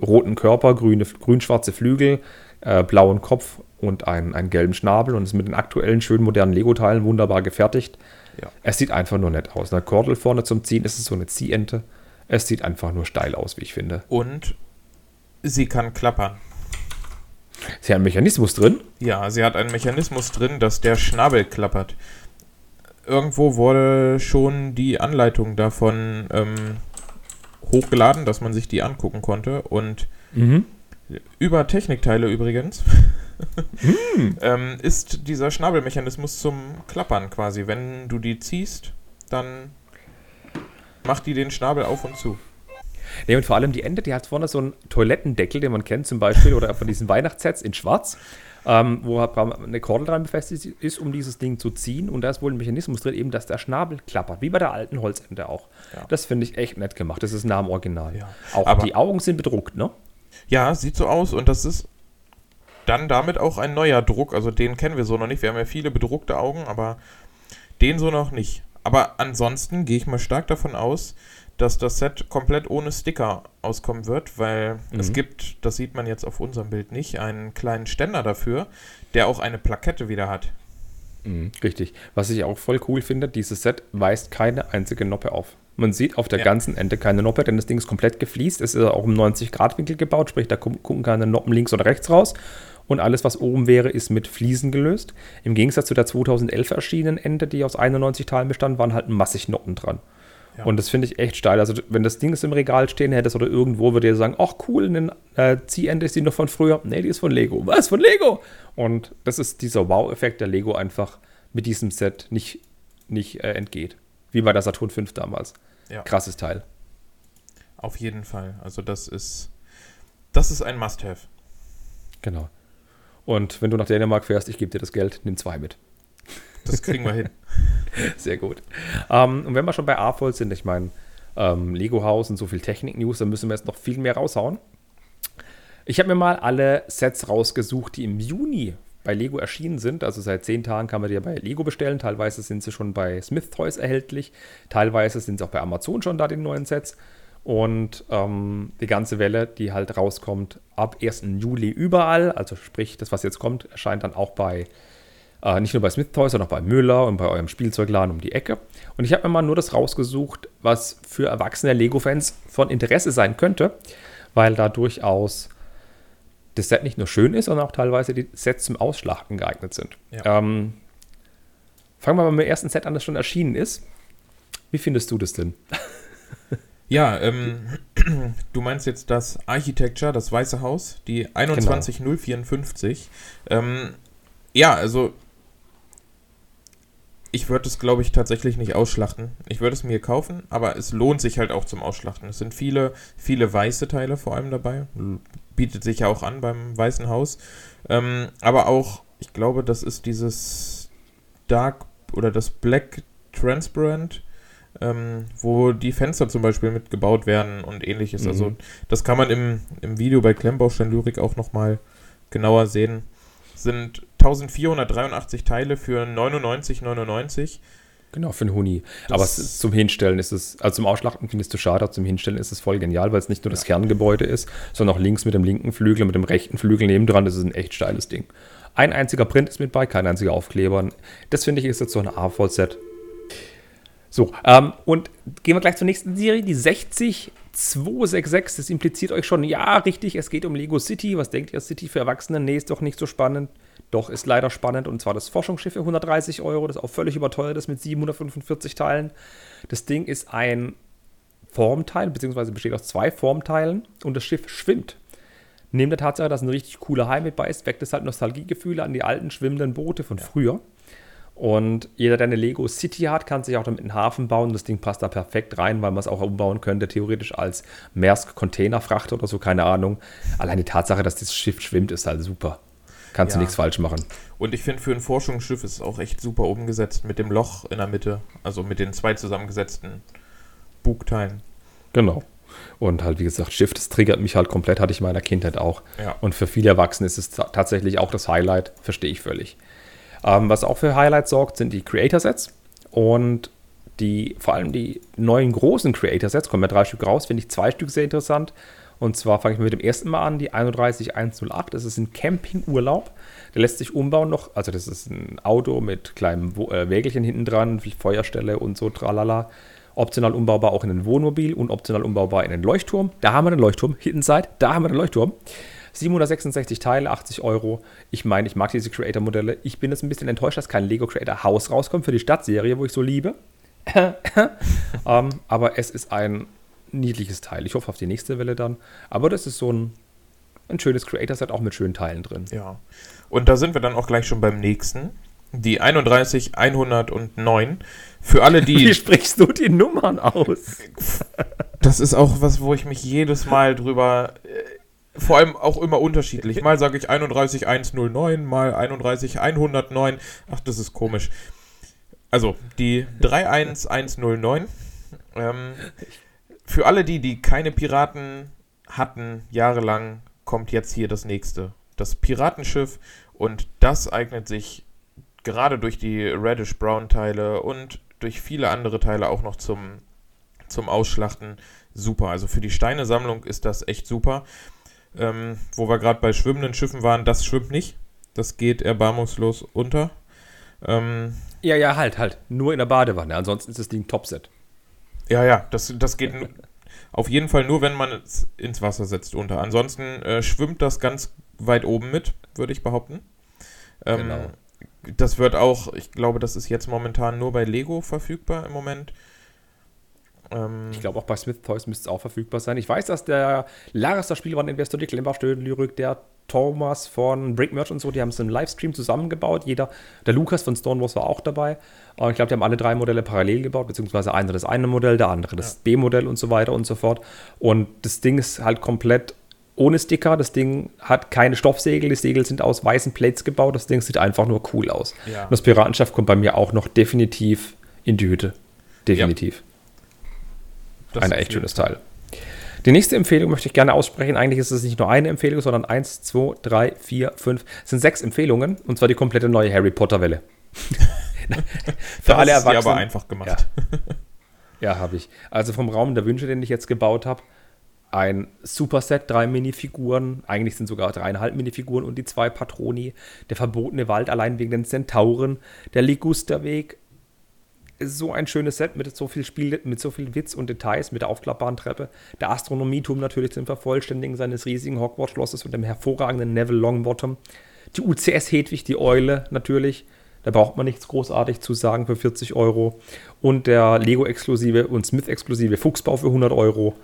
roten Körper, grüne, grün-schwarze Flügel, äh, blauen Kopf und einen, einen gelben Schnabel und ist mit den aktuellen schönen modernen Lego-Teilen wunderbar gefertigt. Ja. Es sieht einfach nur nett aus. Eine Kordel vorne zum Ziehen ist es so eine Ziehente. Es sieht einfach nur steil aus, wie ich finde. Und sie kann klappern. Sie hat einen Mechanismus drin? Ja, sie hat einen Mechanismus drin, dass der Schnabel klappert. Irgendwo wurde schon die Anleitung davon ähm, hochgeladen, dass man sich die angucken konnte. Und mhm. über Technikteile übrigens mhm. ähm, ist dieser Schnabelmechanismus zum Klappern quasi. Wenn du die ziehst, dann macht die den Schnabel auf und zu. Nee, und vor allem die Ente, die hat vorne so einen Toilettendeckel, den man kennt zum Beispiel, oder von diesen Weihnachtssets in schwarz, ähm, wo eine Kordel dran befestigt ist, um dieses Ding zu ziehen. Und da ist wohl ein Mechanismus drin, eben, dass der Schnabel klappert, wie bei der alten Holzente auch. Ja. Das finde ich echt nett gemacht. Das ist nah am Original. Ja. Auch Aber die Augen sind bedruckt, ne? Ja, sieht so aus. Und das ist dann damit auch ein neuer Druck. Also den kennen wir so noch nicht. Wir haben ja viele bedruckte Augen, aber den so noch nicht. Aber ansonsten gehe ich mal stark davon aus, dass das Set komplett ohne Sticker auskommen wird, weil mhm. es gibt, das sieht man jetzt auf unserem Bild nicht, einen kleinen Ständer dafür, der auch eine Plakette wieder hat. Mhm, richtig. Was ich auch voll cool finde, dieses Set weist keine einzige Noppe auf. Man sieht auf der ja. ganzen Ende keine Noppe, denn das Ding ist komplett gefliest. Es ist auch im 90-Grad-Winkel gebaut, sprich, da gucken keine Noppen links oder rechts raus. Und alles, was oben wäre, ist mit Fliesen gelöst. Im Gegensatz zu der 2011 erschienenen Ende, die aus 91 Teilen bestand, waren halt massig Noppen dran. Ja. Und das finde ich echt steil. Also, wenn das Ding im Regal stehen hättest oder irgendwo, würde ihr sagen: Ach, cool, eine äh, Ziehende ist die noch von früher. Nee, die ist von Lego. Was? Von Lego? Und das ist dieser Wow-Effekt, der Lego einfach mit diesem Set nicht, nicht äh, entgeht. Wie bei der Saturn 5 damals. Ja. Krasses Teil. Auf jeden Fall. Also, das ist, das ist ein Must-Have. Genau. Und wenn du nach Dänemark fährst, ich gebe dir das Geld, nimm zwei mit. Das kriegen wir hin. Sehr gut. Ähm, und wenn wir schon bei AFOL sind, ich meine, ähm, Lego Haus und so viel Technik-News, dann müssen wir jetzt noch viel mehr raushauen. Ich habe mir mal alle Sets rausgesucht, die im Juni bei Lego erschienen sind. Also seit zehn Tagen kann man die ja bei Lego bestellen. Teilweise sind sie schon bei Smith Toys erhältlich. Teilweise sind sie auch bei Amazon schon da, die neuen Sets. Und ähm, die ganze Welle, die halt rauskommt ab 1. Juli überall, also sprich, das, was jetzt kommt, erscheint dann auch bei äh, nicht nur bei Smith Toys, sondern auch bei Müller und bei eurem Spielzeugladen um die Ecke. Und ich habe mir mal nur das rausgesucht, was für erwachsene Lego-Fans von Interesse sein könnte, weil da durchaus das Set nicht nur schön ist, sondern auch teilweise die Sets zum Ausschlachten geeignet sind. Ja. Ähm, fangen wir mal mit dem ersten Set an, das schon erschienen ist. Wie findest du das denn? Ja, ähm, du meinst jetzt das Architecture, das Weiße Haus, die 21054. Genau. Ähm, ja, also ich würde es, glaube ich, tatsächlich nicht ausschlachten. Ich würde es mir kaufen, aber es lohnt sich halt auch zum Ausschlachten. Es sind viele, viele weiße Teile vor allem dabei. Bietet sich ja auch an beim Weißen Haus. Ähm, aber auch, ich glaube, das ist dieses Dark oder das Black Transparent, ähm, wo die Fenster zum Beispiel mitgebaut werden und ähnliches. Also mhm. Also das kann man im, im Video bei Klemmbaustein Lyrik auch nochmal genauer sehen. Sind 1483 Teile für 99,99. Genau, für einen Huni. Das Aber zum Hinstellen ist es, also zum Ausschlachten findest du schade, zum Hinstellen ist es voll genial, weil es nicht nur das Kerngebäude ist, sondern auch links mit dem linken Flügel, mit dem rechten Flügel nebendran, das ist ein echt steiles Ding. Ein einziger Print ist mit bei, kein einziger Aufkleber. Das finde ich ist jetzt so ein A-Voll-Set. So, ähm, und gehen wir gleich zur nächsten Serie, die 60266. Das impliziert euch schon, ja, richtig, es geht um Lego City. Was denkt ihr, City für Erwachsene? Nee, ist doch nicht so spannend. Doch, ist leider spannend. Und zwar das Forschungsschiff für 130 Euro, das auch völlig überteuert ist mit 745 Teilen. Das Ding ist ein Formteil, beziehungsweise besteht aus zwei Formteilen und das Schiff schwimmt. Neben der Tatsache, dass ein richtig cooler Hai mit bei ist, weckt es halt Nostalgiegefühle an die alten schwimmenden Boote von ja. früher. Und jeder, der eine Lego City hat, kann sich auch damit einen Hafen bauen. Das Ding passt da perfekt rein, weil man es auch umbauen könnte, theoretisch als Maersk Containerfracht oder so, keine Ahnung. Allein die Tatsache, dass das Schiff schwimmt, ist halt super. Kannst ja. du nichts falsch machen. Und ich finde, für ein Forschungsschiff ist es auch echt super umgesetzt mit dem Loch in der Mitte, also mit den zwei zusammengesetzten Bugteilen. Genau. Und halt, wie gesagt, Schiff, das triggert mich halt komplett, hatte ich in meiner Kindheit auch. Ja. Und für viele Erwachsene ist es tatsächlich auch das Highlight, verstehe ich völlig. Ähm, was auch für Highlights sorgt, sind die Creator-Sets. Und die, vor allem die neuen großen Creator-Sets, kommen ja drei Stück raus, finde ich zwei Stück sehr interessant. Und zwar fange ich mit dem ersten Mal an, die 31108. Das ist ein Campingurlaub. Der lässt sich umbauen noch. Also, das ist ein Auto mit kleinem äh, Wägelchen hinten dran, Feuerstelle und so, tralala. Optional umbaubar auch in ein Wohnmobil und optional umbaubar in einen Leuchtturm. Da haben wir den Leuchtturm. Hidden Side, da haben wir den Leuchtturm. 766 Teile, 80 Euro. Ich meine, ich mag diese Creator-Modelle. Ich bin jetzt ein bisschen enttäuscht, dass kein Lego Creator Haus rauskommt für die Stadtserie, wo ich so liebe. ähm, aber es ist ein niedliches Teil. Ich hoffe auf die nächste Welle dann. Aber das ist so ein, ein schönes Creator-Set, auch mit schönen Teilen drin. Ja. Und da sind wir dann auch gleich schon beim nächsten. Die 31109. Für alle, die. Wie sprichst du die Nummern aus? das ist auch was, wo ich mich jedes Mal drüber. Vor allem auch immer unterschiedlich. Mal sage ich 31109, mal 31109. Ach, das ist komisch. Also, die 31109. Ähm, für alle die, die keine Piraten hatten, jahrelang, kommt jetzt hier das nächste. Das Piratenschiff. Und das eignet sich gerade durch die Reddish-Brown-Teile und durch viele andere Teile auch noch zum, zum Ausschlachten super. Also für die Steinesammlung ist das echt super. Ähm, wo wir gerade bei schwimmenden Schiffen waren, das schwimmt nicht. Das geht erbarmungslos unter. Ähm, ja, ja, halt, halt. Nur in der Badewanne. Ansonsten ist das Ding Topset. Ja, ja, das, das geht auf jeden Fall nur, wenn man es ins Wasser setzt unter. Ansonsten äh, schwimmt das ganz weit oben mit, würde ich behaupten. Ähm, genau. Das wird auch, ich glaube, das ist jetzt momentan nur bei Lego verfügbar im Moment. Ähm, ich glaube, auch bei Smith Toys müsste es auch verfügbar sein. Ich weiß, dass der Laris, der Spielwareninvestor, die Klemmbaustein Lyrik, der Thomas von Brick Merch und so, die haben es im Livestream zusammengebaut. Jeder, der Lukas von Stonewalls war auch dabei. Und ich glaube, die haben alle drei Modelle parallel gebaut, beziehungsweise einer das eine Modell, der andere das ja. B-Modell und so weiter und so fort. Und das Ding ist halt komplett ohne Sticker. Das Ding hat keine Stoffsegel. Die Segel sind aus weißen Plates gebaut. Das Ding sieht einfach nur cool aus. Ja. Und das Piratenschaft kommt bei mir auch noch definitiv in die Hütte. Definitiv. Ja. Ein echt schönes Teil. Die nächste Empfehlung möchte ich gerne aussprechen. Eigentlich ist es nicht nur eine Empfehlung, sondern eins, zwei, drei, vier, fünf. Es sind sechs Empfehlungen und zwar die komplette neue Harry Potter Welle. Für alle Erwachsenen. aber einfach gemacht. Ja, ja habe ich. Also vom Raum der Wünsche, den ich jetzt gebaut habe, ein Superset, drei Minifiguren, eigentlich sind sogar dreieinhalb Minifiguren und die zwei Patroni, der verbotene Wald allein wegen den Zentauren, der Ligusterweg, so ein schönes Set mit so viel Spiel, mit so viel Witz und Details, mit der aufklappbaren Treppe, der Astronomieturm natürlich zum Vervollständigen seines riesigen Hogwarts-Schlosses und dem hervorragenden Neville Longbottom, die UCS Hedwig, die Eule natürlich, da braucht man nichts großartig zu sagen für 40 Euro und der Lego-exklusive und Smith-exklusive Fuchsbau für 100 Euro.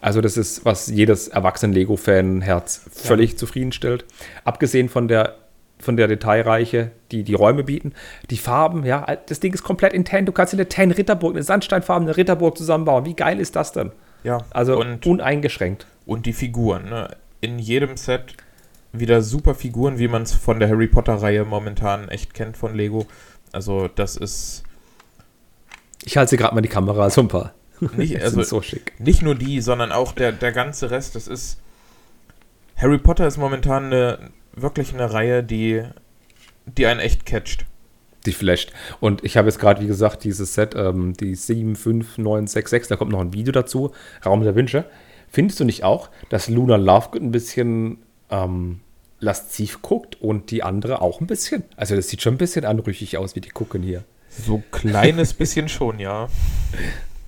Also das ist, was jedes erwachsene Lego-Fan-Herz völlig ja. zufriedenstellt. Abgesehen von der von der Detailreiche, die die Räume bieten. Die Farben, ja, das Ding ist komplett in Tan. Du kannst in der Tan Ritterburg, eine sandsteinfarbene Ritterburg zusammenbauen. Wie geil ist das denn? Ja. Also und, uneingeschränkt. Und die Figuren, ne? In jedem Set wieder super Figuren, wie man es von der Harry Potter-Reihe momentan echt kennt von Lego. Also, das ist. Ich halte gerade mal die Kamera so ein paar. Nicht, also, so schick. nicht nur die, sondern auch der, der ganze Rest. Das ist. Harry Potter ist momentan eine, wirklich eine Reihe, die, die einen echt catcht. Die flasht. Und ich habe jetzt gerade, wie gesagt, dieses Set, ähm, die 75966, da kommt noch ein Video dazu, Raum der Wünsche. Findest du nicht auch, dass Luna Lovegood ein bisschen ähm, lasziv guckt und die andere auch ein bisschen? Also das sieht schon ein bisschen anrüchig aus, wie die gucken hier. So kleines bisschen schon, ja.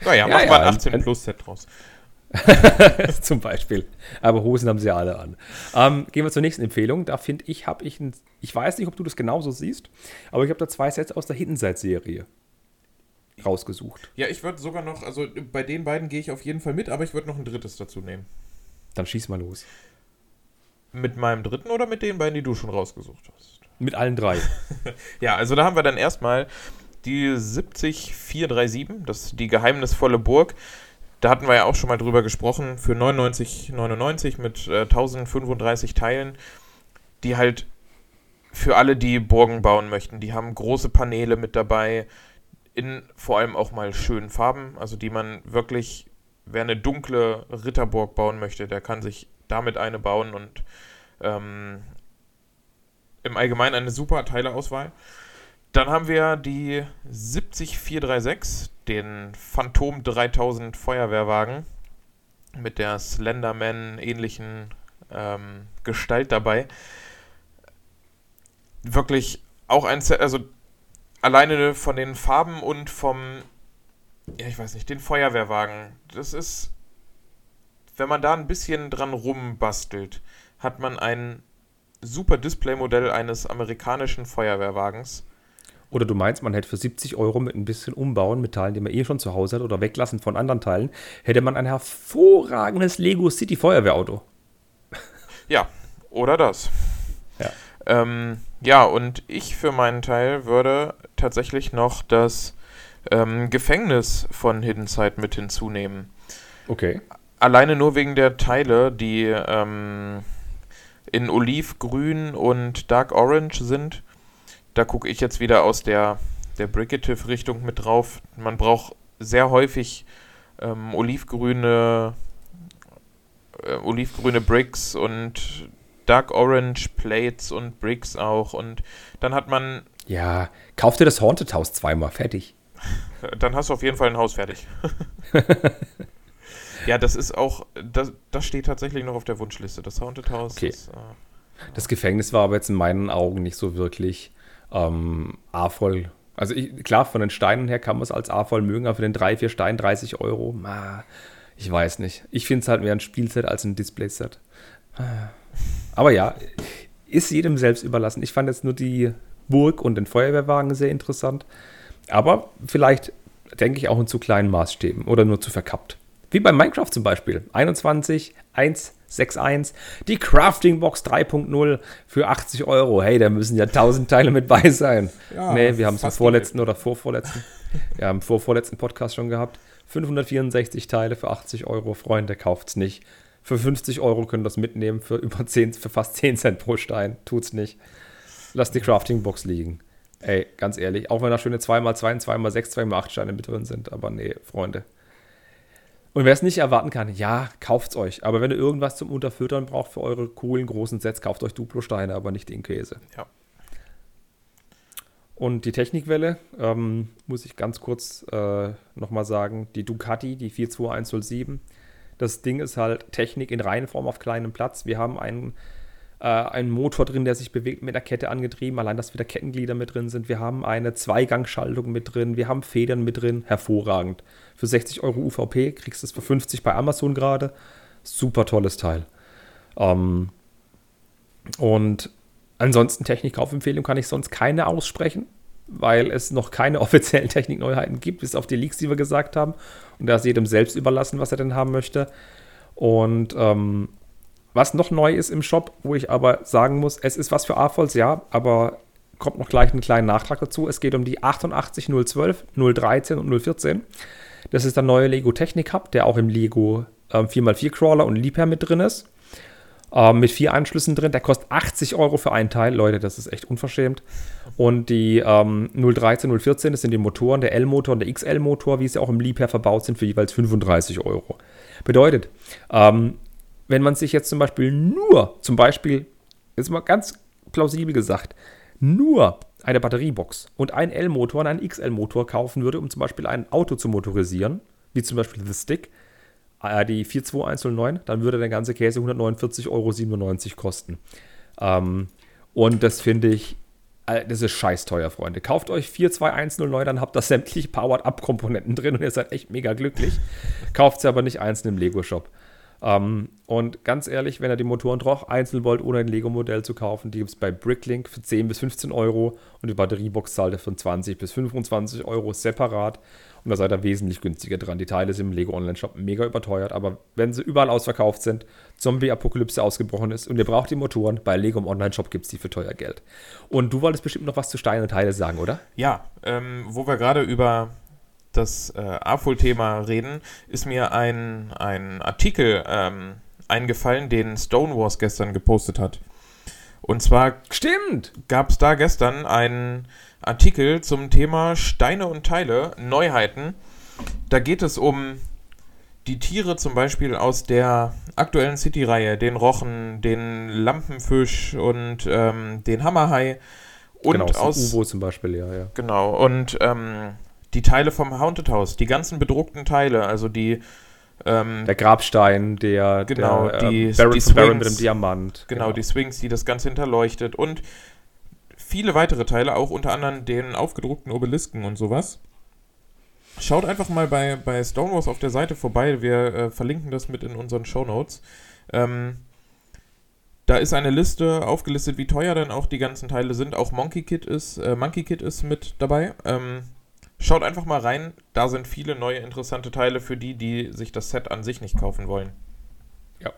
Naja, ja, mach ja, mal ein 18 Plus Set draus. Zum Beispiel. Aber Hosen haben sie alle an. Ähm, gehen wir zur nächsten Empfehlung. Da finde ich, habe ich ein, ich weiß nicht, ob du das genauso siehst, aber ich habe da zwei Sets aus der Hidden Side-Serie rausgesucht. Ja, ich würde sogar noch, also bei den beiden gehe ich auf jeden Fall mit, aber ich würde noch ein drittes dazu nehmen. Dann schieß mal los. Mit meinem dritten oder mit den beiden, die du schon rausgesucht hast? Mit allen drei. ja, also da haben wir dann erstmal die 70437, das ist die geheimnisvolle Burg da hatten wir ja auch schon mal drüber gesprochen, für 99,99 mit äh, 1035 Teilen, die halt für alle, die Burgen bauen möchten, die haben große Paneele mit dabei, in vor allem auch mal schönen Farben, also die man wirklich, wer eine dunkle Ritterburg bauen möchte, der kann sich damit eine bauen und ähm, im Allgemeinen eine super Teileauswahl. Dann haben wir die 70436, den Phantom 3000 Feuerwehrwagen mit der Slenderman-ähnlichen ähm, Gestalt dabei. Wirklich auch ein Set, also alleine von den Farben und vom, ja, ich weiß nicht, den Feuerwehrwagen. Das ist, wenn man da ein bisschen dran rumbastelt, hat man ein super Displaymodell eines amerikanischen Feuerwehrwagens oder du meinst, man hätte für 70 Euro mit ein bisschen Umbauen mit Teilen, die man eh schon zu Hause hat oder weglassen von anderen Teilen, hätte man ein hervorragendes Lego City Feuerwehrauto. Ja, oder das. Ja. Ähm, ja, und ich für meinen Teil würde tatsächlich noch das ähm, Gefängnis von Hidden Side mit hinzunehmen. Okay. Alleine nur wegen der Teile, die ähm, in Olivgrün und Dark Orange sind da gucke ich jetzt wieder aus der, der Bricative-Richtung mit drauf. Man braucht sehr häufig ähm, olivgrüne, äh, olivgrüne Bricks und Dark Orange Plates und Bricks auch. Und dann hat man. Ja, kauf dir das Haunted House zweimal, fertig. Dann hast du auf jeden Fall ein Haus fertig. ja, das ist auch. Das, das steht tatsächlich noch auf der Wunschliste. Das Haunted House. Okay. Ist, äh, das Gefängnis war aber jetzt in meinen Augen nicht so wirklich ähm, A, voll Also ich, klar, von den Steinen her kann man es als A voll mögen, aber für den drei, vier Steinen 30 Euro, ma, ich weiß nicht. Ich finde es halt mehr ein Spielset als ein Displayset. Aber ja, ist jedem selbst überlassen. Ich fand jetzt nur die Burg und den Feuerwehrwagen sehr interessant. Aber vielleicht denke ich auch in zu kleinen Maßstäben oder nur zu verkappt. Wie bei Minecraft zum Beispiel. 21, 161, die Crafting Box 3.0 für 80 Euro. Hey, da müssen ja 1000 Teile mit bei sein. Ja, nee, wir haben es im vorletzten oder vorvorletzten, ja, im vorvorletzten Podcast schon gehabt. 564 Teile für 80 Euro. Freunde, kauft's nicht. Für 50 Euro könnt ihr das mitnehmen, für über 10, für fast 10 Cent pro Stein. Tut's nicht. Lasst die Crafting Box liegen. Ey, ganz ehrlich, auch wenn da schöne 2x2, 2x6, 2x8 Steine mit drin sind, aber nee, Freunde. Und wer es nicht erwarten kann, ja, kauft's euch. Aber wenn ihr irgendwas zum Unterfüttern braucht für eure coolen großen Sets, kauft euch Duplo-Steine, aber nicht den Käse. Ja. Und die Technikwelle, ähm, muss ich ganz kurz äh, nochmal sagen, die Ducati, die 42107, das Ding ist halt Technik in Reihenform auf kleinem Platz. Wir haben einen äh, ein Motor drin, der sich bewegt, mit einer Kette angetrieben. Allein, dass wieder Kettenglieder mit drin sind. Wir haben eine Zweigangschaltung mit drin. Wir haben Federn mit drin. Hervorragend. Für 60 Euro UVP kriegst du es für 50 bei Amazon gerade. Super tolles Teil. Ähm, und ansonsten Technikkaufempfehlung kann ich sonst keine aussprechen, weil es noch keine offiziellen Technikneuheiten gibt, bis auf die Leaks, die wir gesagt haben. Und da ist jedem selbst überlassen, was er denn haben möchte. Und ähm, was noch neu ist im Shop, wo ich aber sagen muss, es ist was für AFOLs, ja, aber kommt noch gleich einen kleinen Nachtrag dazu. Es geht um die 88 012, 013 und 014. Das ist der neue Lego Technik Hub, der auch im Lego ähm, 4x4 Crawler und Liebherr mit drin ist. Ähm, mit vier Anschlüssen drin. Der kostet 80 Euro für einen Teil. Leute, das ist echt unverschämt. Und die ähm, 013, 014, das sind die Motoren, der L-Motor und der XL-Motor, wie sie auch im Liebherr verbaut sind, für jeweils 35 Euro. Bedeutet, ähm, wenn man sich jetzt zum Beispiel nur, zum Beispiel, jetzt mal ganz plausibel gesagt, nur eine Batteriebox und einen L-Motor und einen XL-Motor kaufen würde, um zum Beispiel ein Auto zu motorisieren, wie zum Beispiel The Stick, äh, die 42109, dann würde der ganze Käse 149,97 Euro kosten. Ähm, und das finde ich, äh, das ist scheiß teuer, Freunde. Kauft euch 42109, dann habt ihr sämtliche Powered-Up-Komponenten drin und ihr seid echt mega glücklich. Kauft sie aber nicht einzeln im Lego-Shop. Ähm, und ganz ehrlich, wenn ihr die Motoren doch einzeln wollt, ohne ein Lego-Modell zu kaufen, die gibt es bei Bricklink für 10 bis 15 Euro und die Batteriebox zahlt ihr von 20 bis 25 Euro separat. Und da seid ihr wesentlich günstiger dran. Die Teile sind im Lego Online-Shop mega überteuert, aber wenn sie überall ausverkauft sind, Zombie-Apokalypse ausgebrochen ist und ihr braucht die Motoren, bei Lego im Online-Shop gibt es die für teuer Geld. Und du wolltest bestimmt noch was zu Steine und Teile sagen, oder? Ja, ähm, wo wir gerade über das äh, AFOL-Thema reden, ist mir ein, ein Artikel ähm, eingefallen, den Stonewars gestern gepostet hat. Und zwar stimmt gab es da gestern einen Artikel zum Thema Steine und Teile, Neuheiten. Da geht es um die Tiere zum Beispiel aus der aktuellen City-Reihe, den Rochen, den Lampenfisch und ähm, den Hammerhai. Und genau, aus Uvo zum Beispiel, ja, ja. Genau, und ähm, die Teile vom Haunted House, die ganzen bedruckten Teile, also die ähm, der Grabstein, der, genau, der, die, äh, Baron, die Swings, mit dem Diamant. Genau, genau, die Swings, die das Ganze hinterleuchtet und viele weitere Teile, auch unter anderem den aufgedruckten Obelisken und sowas. Schaut einfach mal bei, bei Stonewalls auf der Seite vorbei. Wir äh, verlinken das mit in unseren Show Notes. Ähm, da ist eine Liste aufgelistet, wie teuer dann auch die ganzen Teile sind. Auch Monkey Kid ist, äh, Monkey Kid ist mit dabei. Ähm, Schaut einfach mal rein, da sind viele neue interessante Teile für die, die sich das Set an sich nicht kaufen wollen. Ja,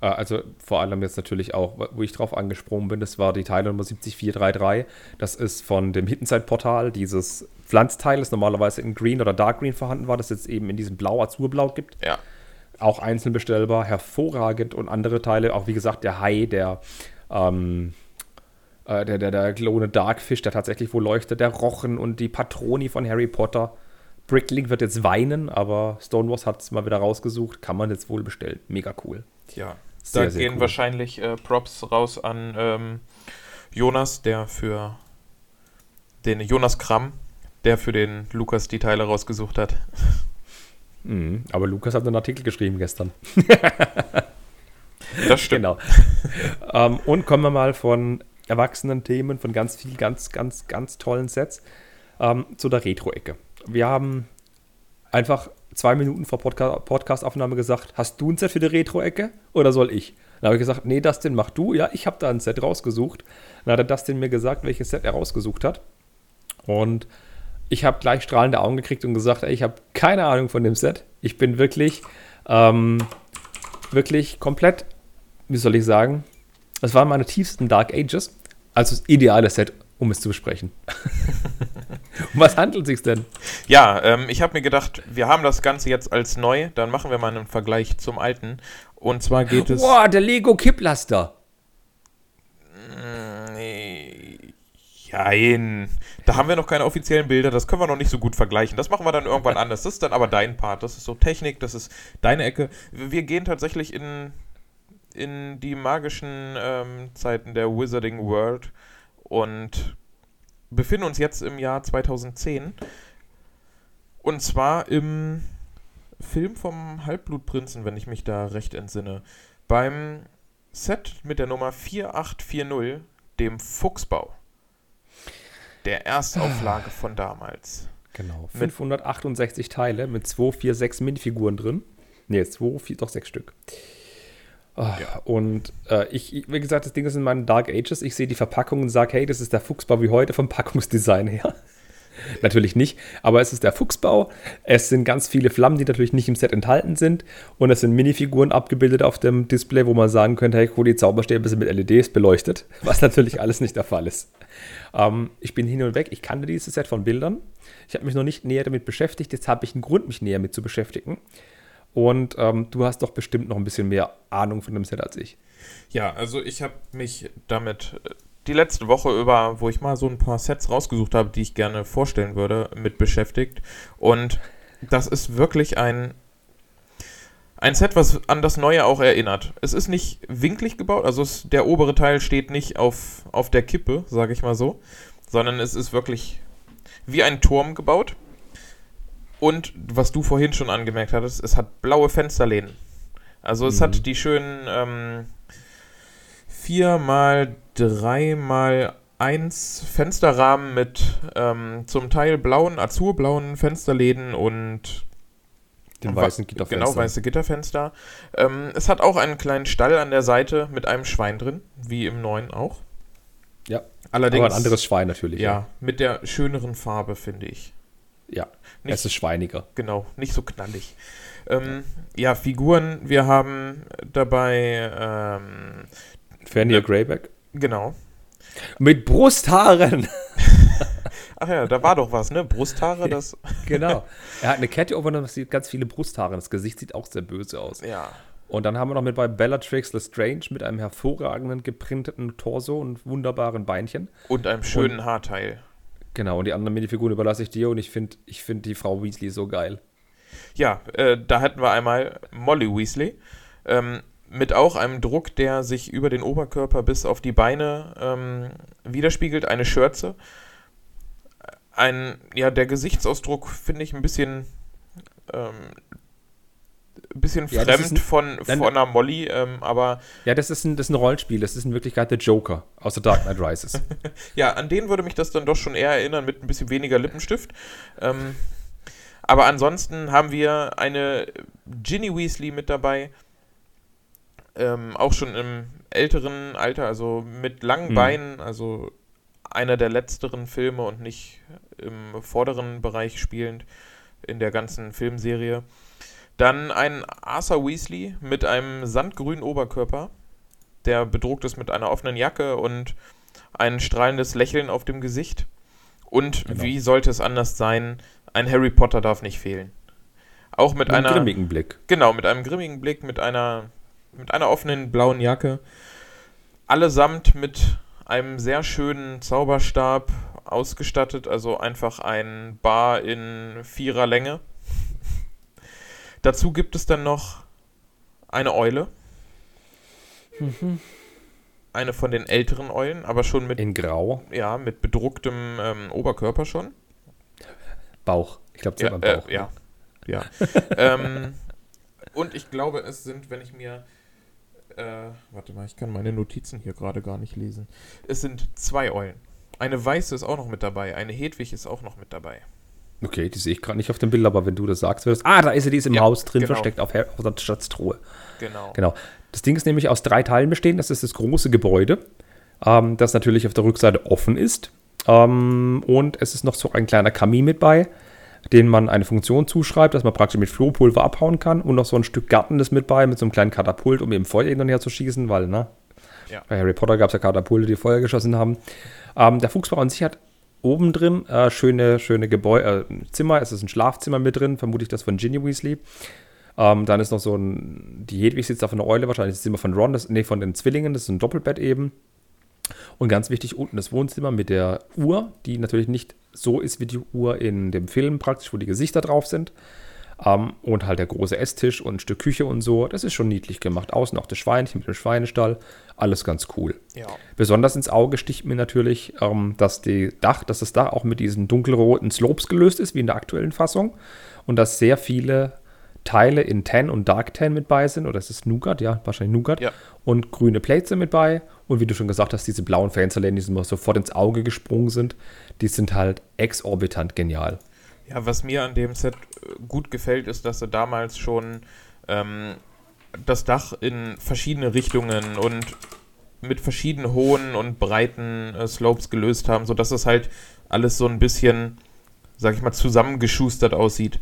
äh, also vor allem jetzt natürlich auch, wo ich drauf angesprungen bin, das war die Teile Nummer 70433. Das ist von dem Hittenside-Portal, dieses Pflanzteil, das normalerweise in Green oder Dark Green vorhanden war, das jetzt eben in diesem Blau-Azurblau gibt. Ja. Auch einzeln bestellbar, hervorragend und andere Teile, auch wie gesagt, der Hai, der ähm, äh, der, der, der Glone Darkfish, der tatsächlich wohl leuchtet, der Rochen und die Patroni von Harry Potter. Bricklink wird jetzt weinen, aber Stonewalls hat es mal wieder rausgesucht. Kann man jetzt wohl bestellen. Mega cool. Ja, sehr, da sehr gehen cool. wahrscheinlich äh, Props raus an ähm, Jonas, der für den Jonas Kramm, der für den Lukas die Teile rausgesucht hat. Mhm, aber Lukas hat einen Artikel geschrieben gestern. das stimmt. Genau. ähm, und kommen wir mal von erwachsenen Themen, von ganz viel, ganz, ganz, ganz tollen Sets. ähm, zu der Retro-Ecke. Wir haben einfach zwei Minuten vor Podca Podcast-Aufnahme gesagt, hast du ein Set für die Retro-Ecke oder soll ich? Dann habe ich gesagt, nee, Dustin, mach du. Ja, ich habe da ein Set rausgesucht. Dann hat der Dustin mir gesagt, welches Set er rausgesucht hat. Und ich habe gleich strahlende Augen gekriegt und gesagt, ey, ich habe keine Ahnung von dem Set. Ich bin wirklich, ähm, wirklich komplett, wie soll ich sagen, das waren meine tiefsten Dark Ages. Also das ideale Set, um es zu besprechen. um was handelt es sich denn? Ja, ähm, ich habe mir gedacht, wir haben das Ganze jetzt als neu, dann machen wir mal einen Vergleich zum alten. Und zwar geht es. Boah, der Lego Kipplaster. Nein. Da haben wir noch keine offiziellen Bilder, das können wir noch nicht so gut vergleichen. Das machen wir dann irgendwann anders. Das ist dann aber dein Part. Das ist so Technik, das ist deine Ecke. Wir gehen tatsächlich in, in die magischen ähm, Zeiten der Wizarding World und befinden uns jetzt im Jahr 2010. Und zwar im Film vom Halbblutprinzen, wenn ich mich da recht entsinne. Beim Set mit der Nummer 4840, dem Fuchsbau. Der Erstauflage von damals. Genau. 568 Teile mit 2, 4, 6 Minifiguren drin. Ne, 2, 4, doch 6 Stück. Oh, ja. Und äh, ich, wie gesagt, das Ding ist in meinen Dark Ages. Ich sehe die Verpackung und sage, hey, das ist der Fuchsbau wie heute vom Packungsdesign her. natürlich nicht, aber es ist der Fuchsbau. Es sind ganz viele Flammen, die natürlich nicht im Set enthalten sind. Und es sind Minifiguren abgebildet auf dem Display, wo man sagen könnte, hey, cool, die Zauberstäbe sind mit LEDs beleuchtet. Was natürlich alles nicht der Fall ist. Ähm, ich bin hin und weg. Ich kannte dieses Set von Bildern. Ich habe mich noch nicht näher damit beschäftigt. Jetzt habe ich einen Grund, mich näher mit zu beschäftigen. Und ähm, du hast doch bestimmt noch ein bisschen mehr Ahnung von dem Set als ich. Ja, also ich habe mich damit äh, die letzte Woche über, wo ich mal so ein paar Sets rausgesucht habe, die ich gerne vorstellen würde, mit beschäftigt. Und das ist wirklich ein, ein Set, was an das Neue auch erinnert. Es ist nicht winklig gebaut, also es, der obere Teil steht nicht auf, auf der Kippe, sage ich mal so, sondern es ist wirklich wie ein Turm gebaut. Und was du vorhin schon angemerkt hattest, es hat blaue Fensterlehnen. Also es mhm. hat die schönen ähm, 4 mal 3 mal 1 Fensterrahmen mit ähm, zum Teil blauen, azurblauen Fensterläden und den weißen Gitterfenster. Genau, weiße Gitterfenster. Ähm, es hat auch einen kleinen Stall an der Seite mit einem Schwein drin, wie im neuen auch. Ja. Allerdings. Aber ein anderes Schwein natürlich. Ja, ja. mit der schöneren Farbe, finde ich. Ja, nicht, es ist schweiniger. Genau, nicht so knallig. Ähm, ja. ja. Figuren, wir haben dabei ähm, Fenrir äh, Greyback. Genau. Mit Brusthaaren. Ach ja, da war doch was, ne? Brusthaare, das. genau. Er hat eine Kette um und sieht ganz viele Brusthaare. Das Gesicht sieht auch sehr böse aus. Ja. Und dann haben wir noch mit bei Bellatrix Lestrange mit einem hervorragenden geprinteten Torso und wunderbaren Beinchen. Und einem schönen und, Haarteil. Genau, und die anderen Minifiguren überlasse ich dir und ich finde ich find die Frau Weasley so geil. Ja, äh, da hätten wir einmal Molly Weasley. Ähm, mit auch einem Druck, der sich über den Oberkörper bis auf die Beine ähm, widerspiegelt, eine Schürze. Ein, ja, der Gesichtsausdruck finde ich ein bisschen, ähm, bisschen ja, fremd ein, von, von einer Molly, ähm, aber. Ja, das ist, ein, das ist ein Rollenspiel, das ist in Wirklichkeit der Joker aus The Dark Knight Rises. ja, an den würde mich das dann doch schon eher erinnern, mit ein bisschen weniger Lippenstift. Ähm, aber ansonsten haben wir eine Ginny Weasley mit dabei, ähm, auch schon im älteren Alter, also mit langen hm. Beinen, also einer der letzteren Filme und nicht im vorderen Bereich spielend in der ganzen Filmserie. Dann ein Arthur Weasley mit einem sandgrünen Oberkörper, der bedruckt ist mit einer offenen Jacke und ein strahlendes Lächeln auf dem Gesicht. Und genau. wie sollte es anders sein? Ein Harry Potter darf nicht fehlen. Auch mit, mit einer. grimmigen Blick. Genau, mit einem grimmigen Blick, mit einer mit einer offenen blauen Jacke. Allesamt mit einem sehr schönen Zauberstab ausgestattet, also einfach ein Bar in vierer Länge. Dazu gibt es dann noch eine Eule. Mhm. Eine von den älteren Eulen, aber schon mit. In Grau. Ja, mit bedrucktem ähm, Oberkörper schon. Bauch. Ich glaube, ja, Bauch. Äh, ja. Ja. ähm, und ich glaube, es sind, wenn ich mir äh, warte mal, ich kann meine Notizen hier gerade gar nicht lesen. Es sind zwei Eulen. eine weiße ist auch noch mit dabei. Eine Hedwig ist auch noch mit dabei. Okay, die sehe ich gerade nicht auf dem Bild, aber wenn du das sagst, wirst Ah, da ist sie, die ist im ja, Haus drin, genau. versteckt auf, auf der Schatztruhe. Genau. Genau. Das Ding ist nämlich aus drei Teilen bestehen. Das ist das große Gebäude, ähm, das natürlich auf der Rückseite offen ist. Ähm, und es ist noch so ein kleiner Kamin mit bei, den man eine Funktion zuschreibt, dass man praktisch mit Flohpulver abhauen kann. Und noch so ein Stück Garten ist mit bei, mit so einem kleinen Katapult, um eben Feuer hin und her zu schießen, weil, ne? Ja. Bei Harry Potter gab es ja Katapulte, die Feuer geschossen haben. Ähm, der Fuchsbau an sich hat oben drin äh, schöne, schöne Gebäude, äh, Zimmer. Es ist ein Schlafzimmer mit drin, vermutlich das von Ginny Weasley. Ähm, dann ist noch so ein, die Hedwig sitzt da von der Eule, wahrscheinlich das Zimmer von Ron, das, nee, von den Zwillingen, das ist ein Doppelbett eben. Und ganz wichtig, unten das Wohnzimmer mit der Uhr, die natürlich nicht so ist wie die Uhr in dem Film praktisch, wo die Gesichter drauf sind. Um, und halt der große Esstisch und ein Stück Küche und so. Das ist schon niedlich gemacht. Außen auch das Schweinchen mit dem Schweinestall. Alles ganz cool. Ja. Besonders ins Auge sticht mir natürlich, um, dass, die Dach, dass das Dach auch mit diesen dunkelroten Slopes gelöst ist, wie in der aktuellen Fassung. Und dass sehr viele Teile in Tan und Dark Tan mit bei sind. Oder ist es Nougat? Ja, wahrscheinlich Nougat. Ja. Und grüne Plates sind mit bei. Und wie du schon gesagt hast, diese blauen Fensterläden, die sofort ins Auge gesprungen sind, die sind halt exorbitant genial. Ja, was mir an dem Set äh, gut gefällt, ist, dass sie damals schon ähm, das Dach in verschiedene Richtungen und mit verschiedenen hohen und breiten äh, Slopes gelöst haben, sodass es halt alles so ein bisschen, sag ich mal, zusammengeschustert aussieht.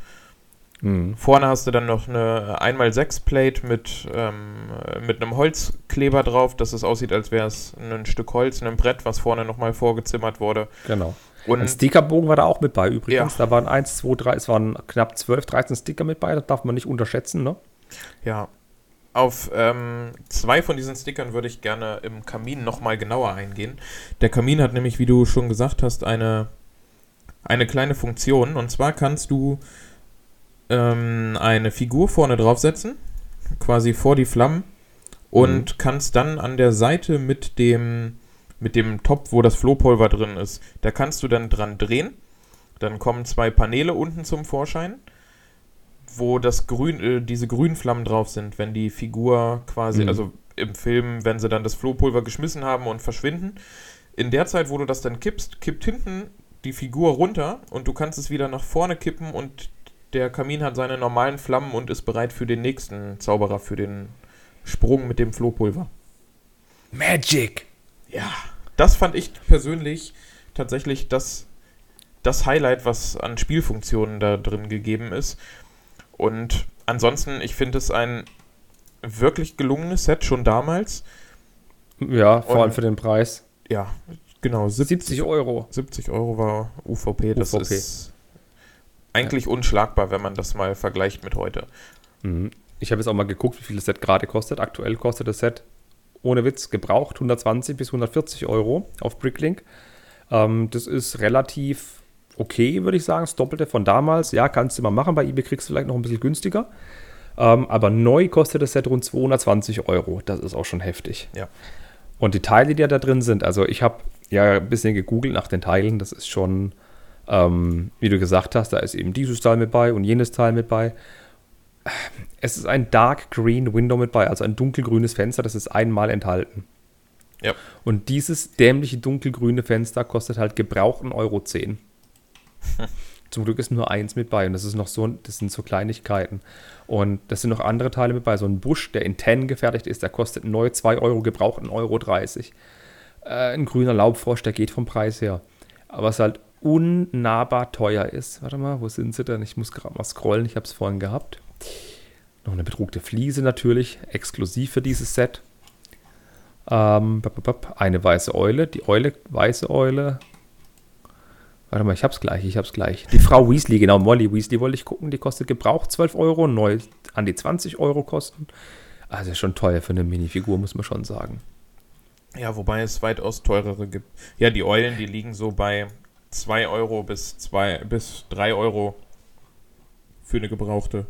Mhm. Vorne hast du dann noch eine 1x6-Plate mit, ähm, mit einem Holzkleber drauf, dass es aussieht, als wäre es ein Stück Holz, ein Brett, was vorne nochmal vorgezimmert wurde. Genau. Und ein Stickerbogen war da auch mit bei übrigens. Ja. Da waren 1, 2, 3, es waren knapp 12, 13 Sticker mit bei, das darf man nicht unterschätzen, ne? Ja. Auf ähm, zwei von diesen Stickern würde ich gerne im Kamin nochmal genauer eingehen. Der Kamin hat nämlich, wie du schon gesagt hast, eine, eine kleine Funktion. Und zwar kannst du ähm, eine Figur vorne draufsetzen, quasi vor die Flammen, und mhm. kannst dann an der Seite mit dem mit dem Topf, wo das Flohpulver drin ist. Da kannst du dann dran drehen. Dann kommen zwei Paneele unten zum Vorschein, wo das Grün, äh, diese grünen Flammen drauf sind, wenn die Figur quasi, mhm. also im Film, wenn sie dann das Flohpulver geschmissen haben und verschwinden. In der Zeit, wo du das dann kippst, kippt hinten die Figur runter und du kannst es wieder nach vorne kippen und der Kamin hat seine normalen Flammen und ist bereit für den nächsten Zauberer, für den Sprung mit dem Flohpulver. Magic! Ja, das fand ich persönlich tatsächlich das, das Highlight, was an Spielfunktionen da drin gegeben ist. Und ansonsten, ich finde es ein wirklich gelungenes Set schon damals. Ja, vor Und, allem für den Preis. Ja, genau. 70, 70, Euro. 70 Euro war UVP. Das UVP. ist eigentlich ja. unschlagbar, wenn man das mal vergleicht mit heute. Mhm. Ich habe jetzt auch mal geguckt, wie viel das Set gerade kostet. Aktuell kostet das Set ohne Witz gebraucht 120 bis 140 Euro auf Bricklink. Ähm, das ist relativ okay, würde ich sagen. Das Doppelte von damals. Ja, kannst du mal machen. Bei eBay kriegst du vielleicht noch ein bisschen günstiger. Ähm, aber neu kostet das Set rund 220 Euro. Das ist auch schon heftig. Ja. Und die Teile, die da drin sind, also ich habe ja ein bisschen gegoogelt nach den Teilen. Das ist schon, ähm, wie du gesagt hast, da ist eben dieses Teil mit bei und jenes Teil mit bei es ist ein Dark Green Window mit bei, also ein dunkelgrünes Fenster, das ist einmal enthalten. Ja. Und dieses dämliche dunkelgrüne Fenster kostet halt gebraucht 1,10 Euro. Zum Glück ist nur eins mit bei und das ist noch so, das sind so Kleinigkeiten. Und das sind noch andere Teile mit bei. So ein Busch, der in 10 gefertigt ist, der kostet neu 2 Euro, gebraucht 1,30 Euro. Äh, ein grüner Laubfrosch, der geht vom Preis her. Aber es halt unnahbar teuer ist. Warte mal, wo sind sie denn? Ich muss gerade mal scrollen, ich habe es vorhin gehabt. Noch eine bedruckte Fliese natürlich, exklusiv für dieses Set. Ähm, eine weiße Eule, die Eule, weiße Eule. Warte mal, ich hab's gleich, ich hab's gleich. Die Frau Weasley, genau, Molly Weasley wollte ich gucken, die kostet gebraucht 12 Euro, neu an die 20 Euro kosten. Also schon teuer für eine Minifigur, muss man schon sagen. Ja, wobei es weitaus teurere gibt. Ja, die Eulen, die liegen so bei 2 Euro bis, 2, bis 3 Euro für eine gebrauchte.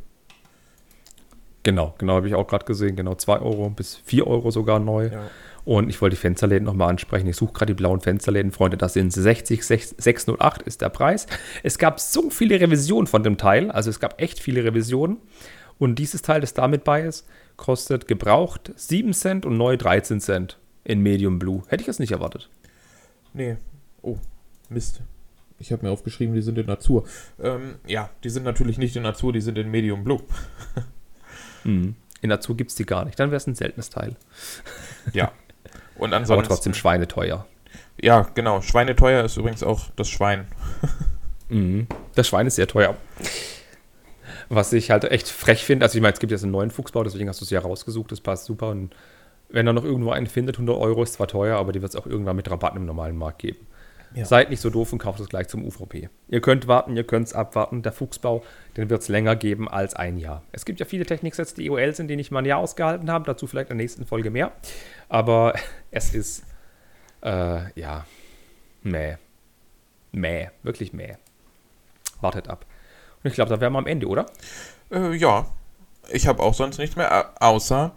Genau, genau, habe ich auch gerade gesehen. Genau, 2 Euro bis 4 Euro sogar neu. Ja. Und ich wollte die Fensterläden nochmal ansprechen. Ich suche gerade die blauen Fensterläden, Freunde. Das sind 60, 608 ist der Preis. Es gab so viele Revisionen von dem Teil. Also es gab echt viele Revisionen. Und dieses Teil, das damit bei ist, kostet gebraucht 7 Cent und neu 13 Cent in Medium Blue. Hätte ich das nicht erwartet. Nee. Oh, Mist. Ich habe mir aufgeschrieben, die sind in Natur. Ähm, ja, die sind natürlich nicht in Natur, die sind in Medium Blue. mhm. In Natur gibt es die gar nicht. Dann wäre es ein seltenes Teil. ja. Und ansonsten, Aber trotzdem schweineteuer. Ja, genau. Schweineteuer ist übrigens auch das Schwein. mhm. Das Schwein ist sehr teuer. Was ich halt echt frech finde, also ich meine, es gibt jetzt einen neuen Fuchsbau, deswegen hast du es ja rausgesucht, das passt super. Und wenn er noch irgendwo einen findet, 100 Euro ist zwar teuer, aber die wird es auch irgendwann mit Rabatt im normalen Markt geben. Ja. Seid nicht so doof und kauft es gleich zum UVP. Ihr könnt warten, ihr könnt es abwarten. Der Fuchsbau, den wird es länger geben als ein Jahr. Es gibt ja viele Techniksets, die EOL sind, die nicht mal ein Jahr ausgehalten haben. Dazu vielleicht in der nächsten Folge mehr. Aber es ist, äh, ja, mäh. Mäh. Wirklich mäh. Wartet ab. Und ich glaube, da wären wir am Ende, oder? Äh, ja. Ich habe auch sonst nichts mehr, außer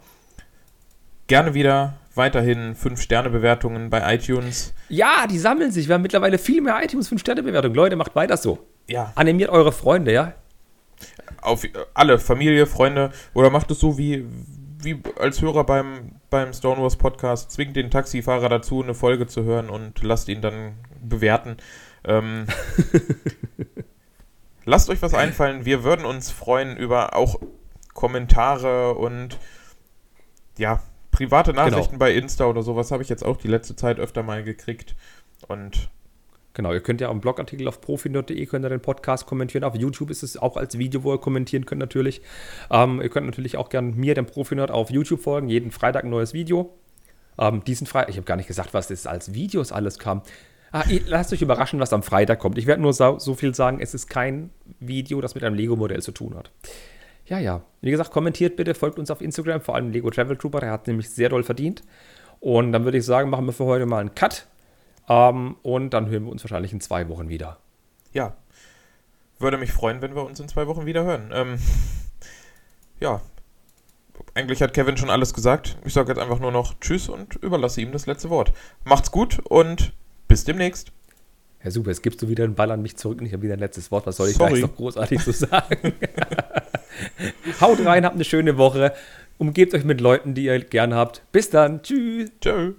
gerne wieder weiterhin 5-Sterne-Bewertungen bei iTunes. Ja, die sammeln sich. Wir haben mittlerweile viel mehr iTunes 5-Sterne-Bewertungen. Leute, macht weiter so. Ja. Animiert eure Freunde, ja? Auf alle, Familie, Freunde. Oder macht es so wie, wie als Hörer beim, beim Stonewars Podcast. Zwingt den Taxifahrer dazu, eine Folge zu hören und lasst ihn dann bewerten. Ähm, lasst euch was einfallen. Wir würden uns freuen über auch Kommentare und ja, private genau. Nachrichten genau. bei Insta oder sowas habe ich jetzt auch die letzte Zeit öfter mal gekriegt. Und Genau, ihr könnt ja am Blogartikel auf profinerd.de könnt ihr den Podcast kommentieren. Auf YouTube ist es auch als Video, wo ihr kommentieren könnt natürlich. Ähm, ihr könnt natürlich auch gerne mir, dem Profinerd, auf YouTube folgen. Jeden Freitag ein neues Video. Ähm, diesen Freitag, ich habe gar nicht gesagt, was das als Videos alles kam. Ah, lasst euch überraschen, was am Freitag kommt. Ich werde nur so, so viel sagen, es ist kein Video, das mit einem Lego-Modell zu tun hat. Ja, ja. Wie gesagt, kommentiert bitte, folgt uns auf Instagram, vor allem Lego Travel Trooper, der hat nämlich sehr doll verdient. Und dann würde ich sagen, machen wir für heute mal einen Cut. Ähm, und dann hören wir uns wahrscheinlich in zwei Wochen wieder. Ja. Würde mich freuen, wenn wir uns in zwei Wochen wieder hören. Ähm, ja. Eigentlich hat Kevin schon alles gesagt. Ich sage jetzt einfach nur noch Tschüss und überlasse ihm das letzte Wort. Macht's gut und bis demnächst. Ja, super. Jetzt gibst du wieder einen Ball an mich zurück und ich habe wieder ein letztes Wort. Was soll ich Sorry. da noch großartig zu sagen? Haut rein, habt eine schöne Woche. Umgebt euch mit Leuten, die ihr gern habt. Bis dann. Tschüss. Tschüss.